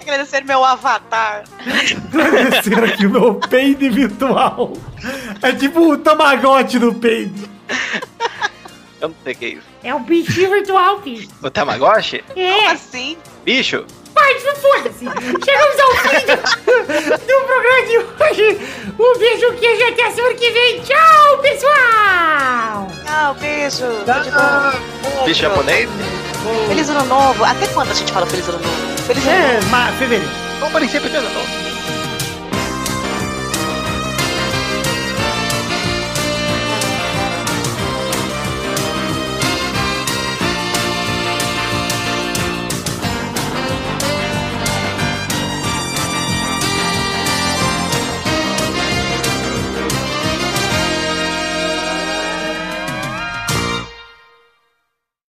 Agradecer meu avatar. Agradecer aqui o meu Peide virtual. É tipo o Tamagotchi do Peide. Eu não sei o que é isso. É o bichinho virtual, Peide. O Tamagotchi? Como É, assim? Bicho? mas não foda-se. Chegamos ao fim do, do programa de hoje. Um beijo, queijo e até a semana que vem. Tchau, pessoal! Tchau, beijo. Bom. Bicho japonês? Feliz ano novo. Até quando a gente fala feliz ano novo? Feliz ano novo. É, fevereiro. Bom princípio de ano novo.